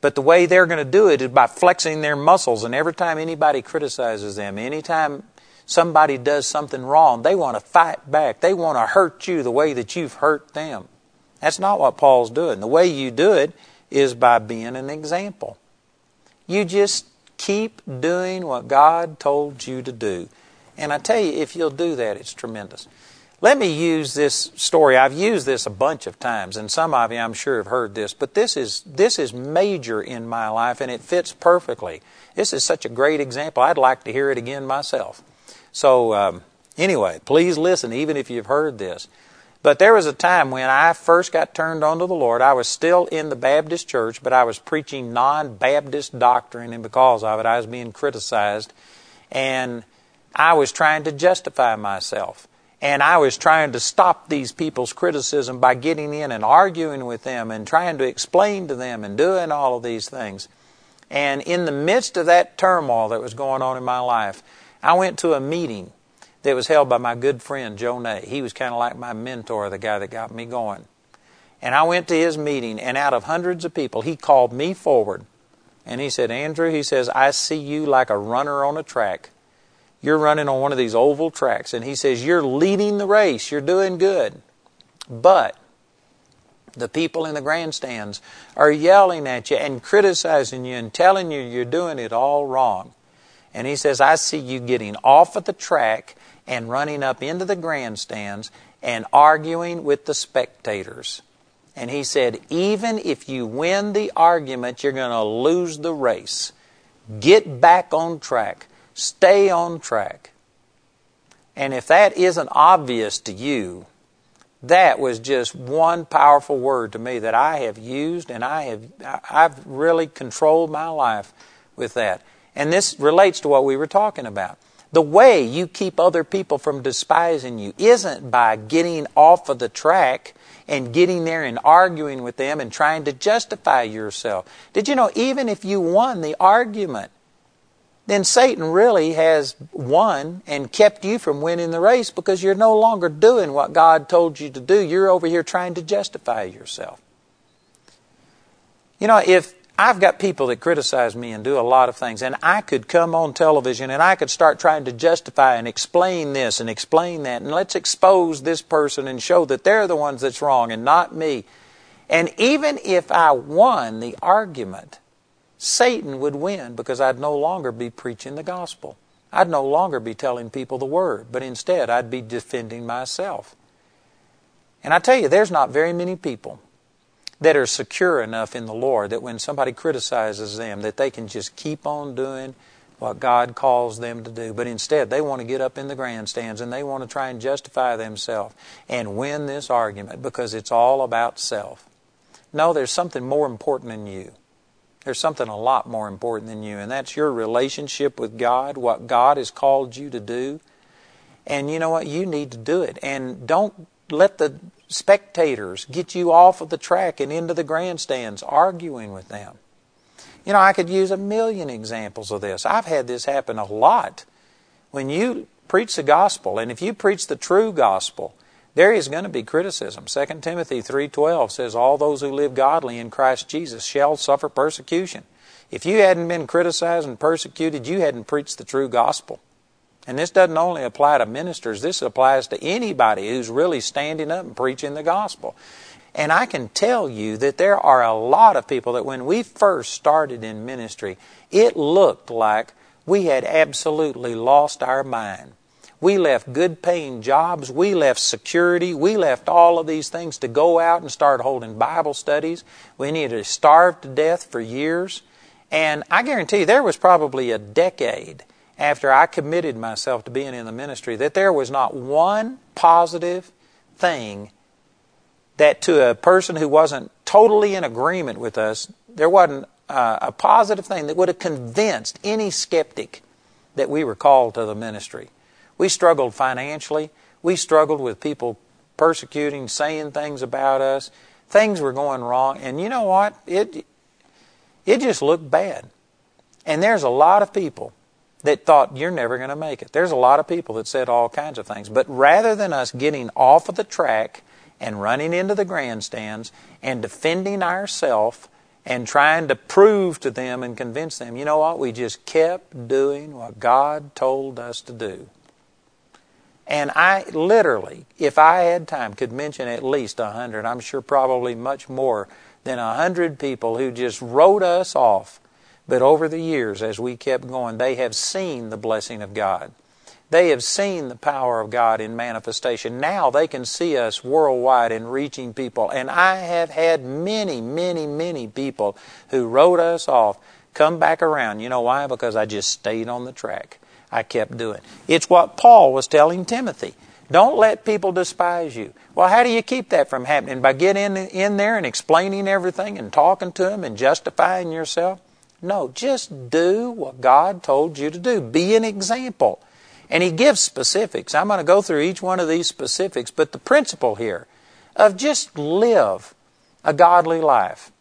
but the way they're going to do it is by flexing their muscles. And every time anybody criticizes them, anytime somebody does something wrong, they want to fight back. They want to hurt you the way that you've hurt them. That's not what Paul's doing. The way you do it is by being an example. You just keep doing what God told you to do. And I tell you, if you'll do that, it's tremendous. Let me use this story. I've used this a bunch of times, and some of you I'm sure have heard this, but this is, this is major in my life, and it fits perfectly. This is such a great example. I'd like to hear it again myself. So, um, anyway, please listen, even if you've heard this. But there was a time when I first got turned on to the Lord. I was still in the Baptist church, but I was preaching non Baptist doctrine, and because of it, I was being criticized. And I was trying to justify myself. And I was trying to stop these people's criticism by getting in and arguing with them and trying to explain to them and doing all of these things. And in the midst of that turmoil that was going on in my life, I went to a meeting that was held by my good friend Joe Nay. He was kind of like my mentor, the guy that got me going. And I went to his meeting, and out of hundreds of people, he called me forward. And he said, Andrew, he says, I see you like a runner on a track. You're running on one of these oval tracks. And he says, You're leading the race. You're doing good. But the people in the grandstands are yelling at you and criticizing you and telling you you're doing it all wrong. And he says, I see you getting off of the track and running up into the grandstands and arguing with the spectators. And he said, even if you win the argument, you're going to lose the race. Get back on track. Stay on track. And if that isn't obvious to you, that was just one powerful word to me that I have used and I have I've really controlled my life with that. And this relates to what we were talking about. The way you keep other people from despising you isn't by getting off of the track and getting there and arguing with them and trying to justify yourself. Did you know, even if you won the argument, then Satan really has won and kept you from winning the race because you're no longer doing what God told you to do. You're over here trying to justify yourself. You know, if I've got people that criticize me and do a lot of things, and I could come on television and I could start trying to justify and explain this and explain that, and let's expose this person and show that they're the ones that's wrong and not me. And even if I won the argument, Satan would win because I'd no longer be preaching the gospel. I'd no longer be telling people the word, but instead I'd be defending myself. And I tell you, there's not very many people that are secure enough in the Lord that when somebody criticizes them that they can just keep on doing what God calls them to do. But instead, they want to get up in the grandstands and they want to try and justify themselves and win this argument because it's all about self. No, there's something more important than you. There's something a lot more important than you, and that's your relationship with God, what God has called you to do. And you know what? You need to do it. And don't let the spectators get you off of the track and into the grandstands arguing with them. You know, I could use a million examples of this. I've had this happen a lot. When you preach the gospel, and if you preach the true gospel, there is going to be criticism. 2 Timothy 3:12 says all those who live godly in Christ Jesus shall suffer persecution. If you hadn't been criticized and persecuted, you hadn't preached the true gospel. And this doesn't only apply to ministers, this applies to anybody who's really standing up and preaching the gospel. And I can tell you that there are a lot of people that when we first started in ministry, it looked like we had absolutely lost our mind. We left good paying jobs. We left security. We left all of these things to go out and start holding Bible studies. We needed to starve to death for years. And I guarantee you, there was probably a decade after I committed myself to being in the ministry that there was not one positive thing that to a person who wasn't totally in agreement with us, there wasn't uh, a positive thing that would have convinced any skeptic that we were called to the ministry. We struggled financially. We struggled with people persecuting, saying things about us. Things were going wrong. And you know what? It, it just looked bad. And there's a lot of people that thought you're never going to make it. There's a lot of people that said all kinds of things. But rather than us getting off of the track and running into the grandstands and defending ourselves and trying to prove to them and convince them, you know what? We just kept doing what God told us to do. And I literally, if I had time, could mention at least a hundred, I'm sure probably much more than a hundred people who just wrote us off but over the years, as we kept going, they have seen the blessing of God. They have seen the power of God in manifestation. Now they can see us worldwide in reaching people. And I have had many, many, many people who wrote us off come back around. You know why? Because I just stayed on the track. I kept doing. It's what Paul was telling Timothy. Don't let people despise you. Well, how do you keep that from happening? By getting in, there and explaining everything and talking to them and justifying yourself? No, just do what God told you to do. Be an example. And He gives specifics. I'm going to go through each one of these specifics, but the principle here of just live a godly life.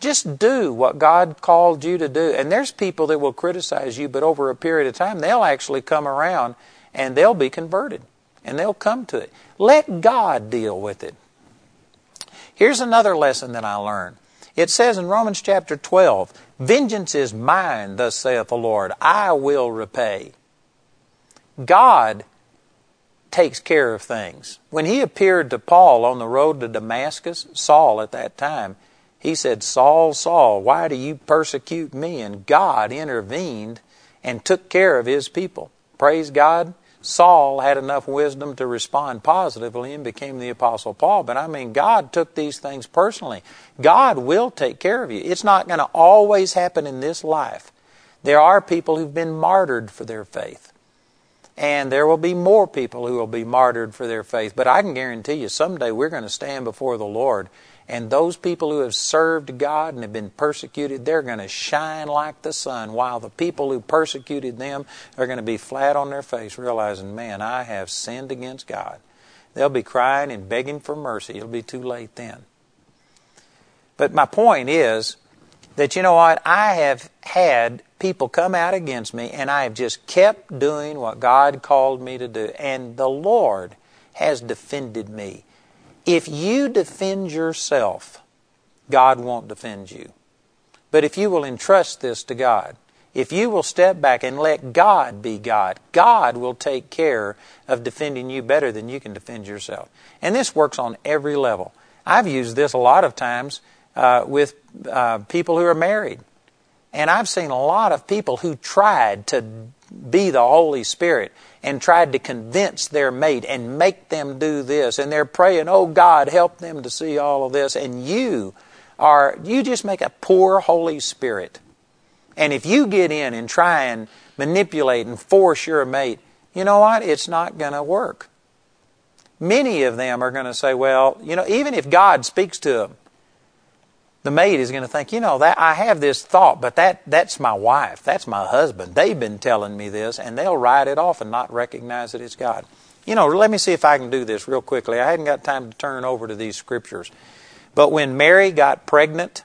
Just do what God called you to do. And there's people that will criticize you, but over a period of time, they'll actually come around and they'll be converted and they'll come to it. Let God deal with it. Here's another lesson that I learned. It says in Romans chapter 12, Vengeance is mine, thus saith the Lord. I will repay. God takes care of things. When he appeared to Paul on the road to Damascus, Saul at that time, he said, Saul, Saul, why do you persecute me? And God intervened and took care of his people. Praise God. Saul had enough wisdom to respond positively and became the Apostle Paul. But I mean, God took these things personally. God will take care of you. It's not going to always happen in this life. There are people who've been martyred for their faith. And there will be more people who will be martyred for their faith. But I can guarantee you, someday we're going to stand before the Lord and those people who have served God and have been persecuted, they're going to shine like the sun, while the people who persecuted them are going to be flat on their face, realizing, man, I have sinned against God. They'll be crying and begging for mercy. It'll be too late then. But my point is that, you know what? I have had people come out against me, and I have just kept doing what God called me to do. And the Lord has defended me. If you defend yourself, God won't defend you. But if you will entrust this to God, if you will step back and let God be God, God will take care of defending you better than you can defend yourself. And this works on every level. I've used this a lot of times uh, with uh, people who are married. And I've seen a lot of people who tried to be the Holy Spirit and tried to convince their mate and make them do this. And they're praying, oh God, help them to see all of this. And you are, you just make a poor Holy Spirit. And if you get in and try and manipulate and force your mate, you know what? It's not going to work. Many of them are going to say, well, you know, even if God speaks to them, the maid is going to think, you know, that I have this thought, but that that's my wife, that's my husband. They've been telling me this, and they'll write it off and not recognize that it's God. You know, let me see if I can do this real quickly. I hadn't got time to turn over to these scriptures. But when Mary got pregnant,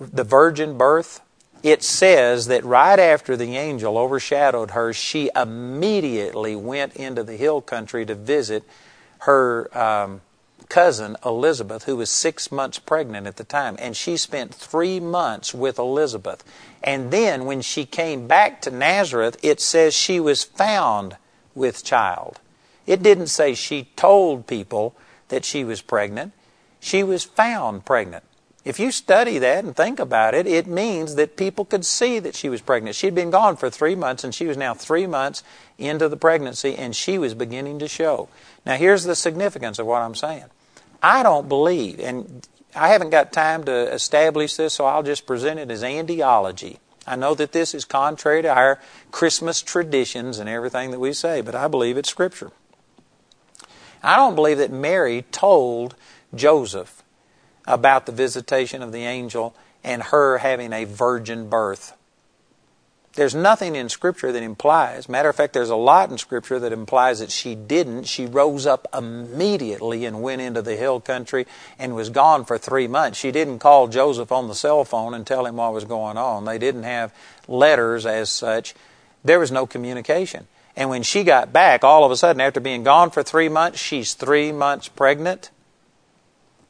the virgin birth, it says that right after the angel overshadowed her, she immediately went into the hill country to visit her um, cousin Elizabeth, who was six months pregnant at the time, and she spent three months with Elizabeth. And then when she came back to Nazareth, it says she was found with child. It didn't say she told people that she was pregnant, she was found pregnant. If you study that and think about it, it means that people could see that she was pregnant. She'd been gone for three months, and she was now three months into the pregnancy, and she was beginning to show. Now, here's the significance of what I'm saying. I don't believe, and I haven't got time to establish this, so I'll just present it as Andiology. I know that this is contrary to our Christmas traditions and everything that we say, but I believe it's Scripture. I don't believe that Mary told Joseph about the visitation of the angel and her having a virgin birth. There's nothing in Scripture that implies, matter of fact, there's a lot in Scripture that implies that she didn't. She rose up immediately and went into the hill country and was gone for three months. She didn't call Joseph on the cell phone and tell him what was going on. They didn't have letters as such. There was no communication. And when she got back, all of a sudden, after being gone for three months, she's three months pregnant.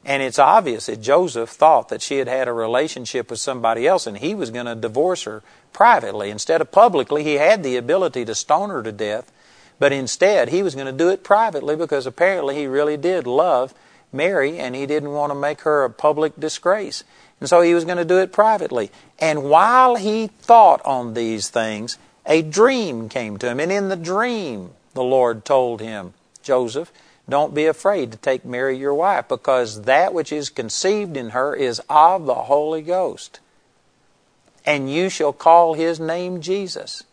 And it's obvious that Joseph thought that she had had a relationship with somebody else and he was going to divorce her privately. Instead of publicly, he had the ability to stone her to death, but instead he was going to do it privately because apparently he really did love Mary and he didn't want to make her a public disgrace. And so he was going to do it privately. And while he thought on these things, a dream came to him. And in the dream, the Lord told him, Joseph, don't be afraid to take Mary your wife, because that which is conceived in her is of the Holy Ghost. And you shall call his name Jesus.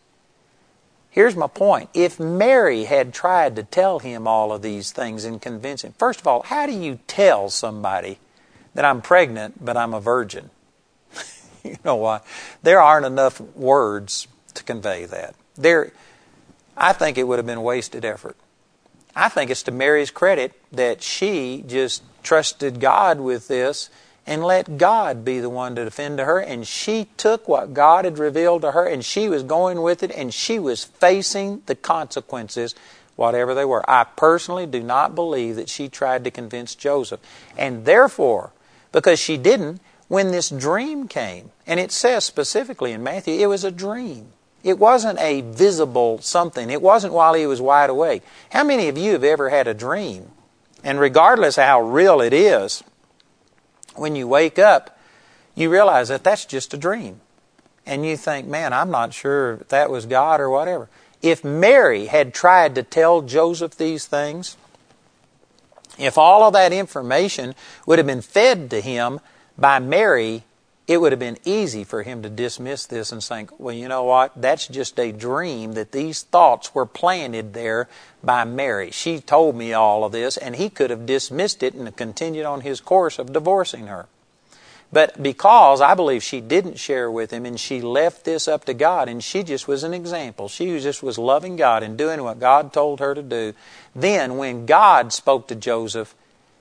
Here's my point. If Mary had tried to tell him all of these things and convince him, first of all, how do you tell somebody that I'm pregnant but I'm a virgin? you know why? There aren't enough words to convey that. There, I think it would have been wasted effort. I think it's to Mary's credit that she just trusted God with this and let God be the one to defend to her. And she took what God had revealed to her and she was going with it and she was facing the consequences, whatever they were. I personally do not believe that she tried to convince Joseph. And therefore, because she didn't, when this dream came, and it says specifically in Matthew, it was a dream. It wasn't a visible something. It wasn't while he was wide awake. How many of you have ever had a dream? And regardless of how real it is, when you wake up, you realize that that's just a dream. And you think, man, I'm not sure if that was God or whatever. If Mary had tried to tell Joseph these things, if all of that information would have been fed to him by Mary it would have been easy for him to dismiss this and think, well, you know what? That's just a dream that these thoughts were planted there by Mary. She told me all of this, and he could have dismissed it and continued on his course of divorcing her. But because I believe she didn't share with him and she left this up to God and she just was an example. She just was loving God and doing what God told her to do. Then when God spoke to Joseph,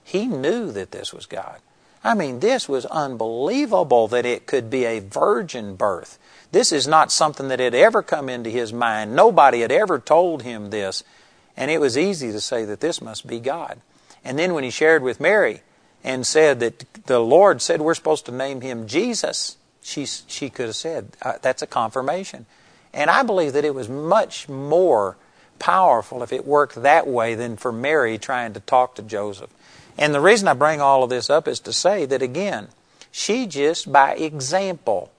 he knew that this was God. I mean, this was unbelievable that it could be a virgin birth. This is not something that had ever come into his mind. Nobody had ever told him this. And it was easy to say that this must be God. And then when he shared with Mary and said that the Lord said we're supposed to name him Jesus, She, she could have said, uh, That's a confirmation. And I believe that it was much more powerful if it worked that way than for Mary trying to talk to Joseph. And the reason I bring all of this up is to say that, again, she just by example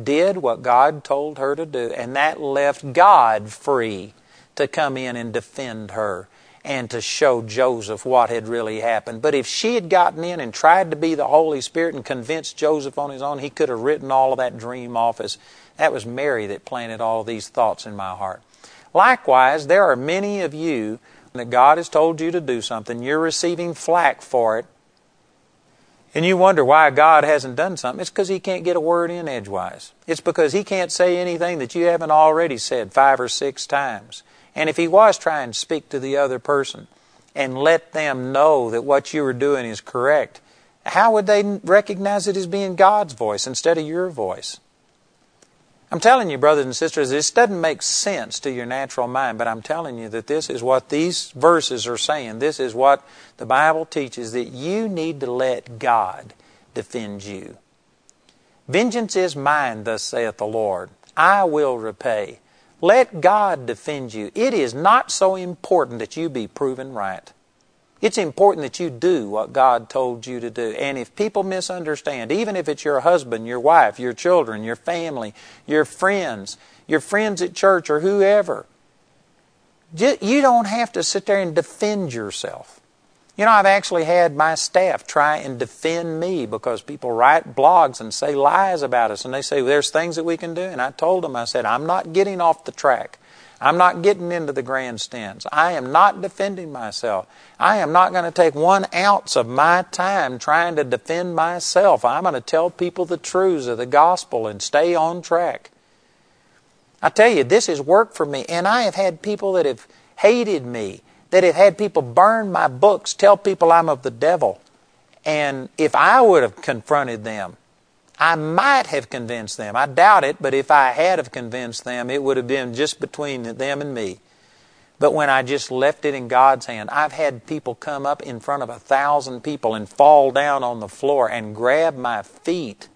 did what God told her to do, and that left God free to come in and defend her and to show Joseph what had really happened. But if she had gotten in and tried to be the Holy Spirit and convinced Joseph on his own, he could have written all of that dream off as that was Mary that planted all these thoughts in my heart. Likewise, there are many of you that God has told you to do something, you're receiving flack for it, and you wonder why God hasn't done something. It's because He can't get a word in edgewise. It's because He can't say anything that you haven't already said five or six times. And if He was trying to speak to the other person and let them know that what you were doing is correct, how would they recognize it as being God's voice instead of your voice? I'm telling you, brothers and sisters, this doesn't make sense to your natural mind, but I'm telling you that this is what these verses are saying. This is what the Bible teaches that you need to let God defend you. Vengeance is mine, thus saith the Lord. I will repay. Let God defend you. It is not so important that you be proven right. It's important that you do what God told you to do. And if people misunderstand, even if it's your husband, your wife, your children, your family, your friends, your friends at church, or whoever, you don't have to sit there and defend yourself. You know, I've actually had my staff try and defend me because people write blogs and say lies about us, and they say there's things that we can do. And I told them, I said, I'm not getting off the track. I'm not getting into the grandstands. I am not defending myself. I am not going to take one ounce of my time trying to defend myself. I'm going to tell people the truths of the gospel and stay on track. I tell you, this has worked for me, and I have had people that have hated me, that have had people burn my books, tell people I'm of the devil. And if I would have confronted them, I might have convinced them. I doubt it, but if I had have convinced them, it would have been just between them and me. But when I just left it in God's hand, I've had people come up in front of a thousand people and fall down on the floor and grab my feet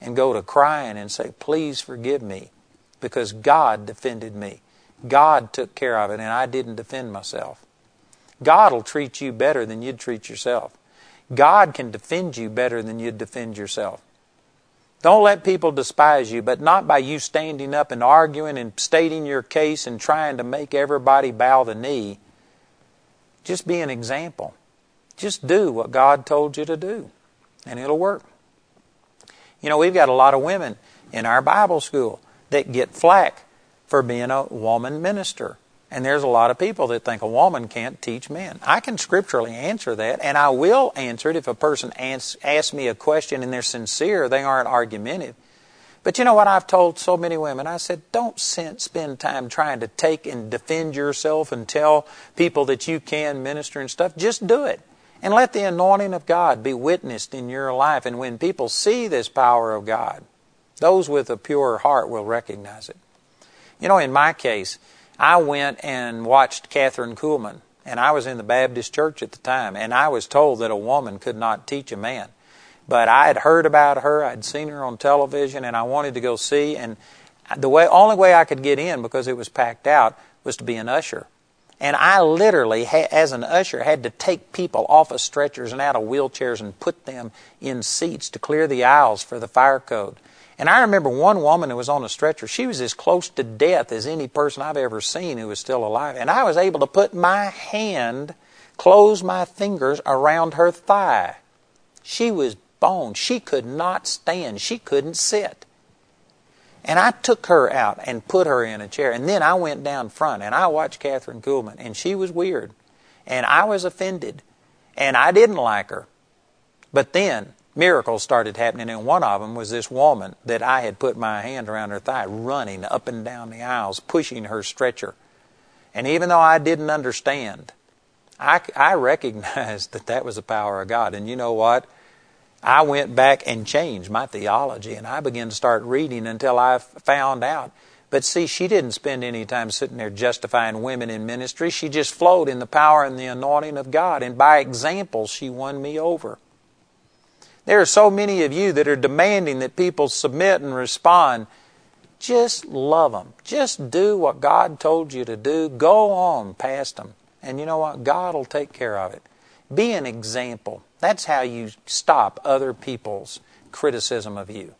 and go to crying and say, Please forgive me, because God defended me. God took care of it, and I didn't defend myself. God will treat you better than you'd treat yourself. God can defend you better than you'd defend yourself. Don't let people despise you, but not by you standing up and arguing and stating your case and trying to make everybody bow the knee. Just be an example. Just do what God told you to do, and it'll work. You know, we've got a lot of women in our Bible school that get flack for being a woman minister. And there's a lot of people that think a woman can't teach men. I can scripturally answer that, and I will answer it if a person asks, asks me a question and they're sincere, they aren't argumentative. But you know what I've told so many women? I said, don't spend time trying to take and defend yourself and tell people that you can minister and stuff. Just do it. And let the anointing of God be witnessed in your life. And when people see this power of God, those with a pure heart will recognize it. You know, in my case, I went and watched Kathryn Kuhlman, and I was in the Baptist church at the time, and I was told that a woman could not teach a man. But I had heard about her, I'd seen her on television, and I wanted to go see. And the way, only way I could get in because it was packed out was to be an usher. And I literally, as an usher, had to take people off of stretchers and out of wheelchairs and put them in seats to clear the aisles for the fire code. And I remember one woman who was on a stretcher. She was as close to death as any person I've ever seen who was still alive. And I was able to put my hand, close my fingers around her thigh. She was bone. She could not stand. She couldn't sit. And I took her out and put her in a chair. And then I went down front and I watched Kathryn Kuhlman. And she was weird. And I was offended. And I didn't like her. But then miracles started happening, and one of them was this woman that I had put my hand around her thigh, running up and down the aisles, pushing her stretcher. And even though I didn't understand, I, I recognized that that was the power of God. And you know what? I went back and changed my theology, and I began to start reading until I found out. But see, she didn't spend any time sitting there justifying women in ministry. She just flowed in the power and the anointing of God. And by example, she won me over. There are so many of you that are demanding that people submit and respond. Just love them. Just do what God told you to do. Go on past them. And you know what? God will take care of it. Be an example. That's how you stop other people's criticism of you.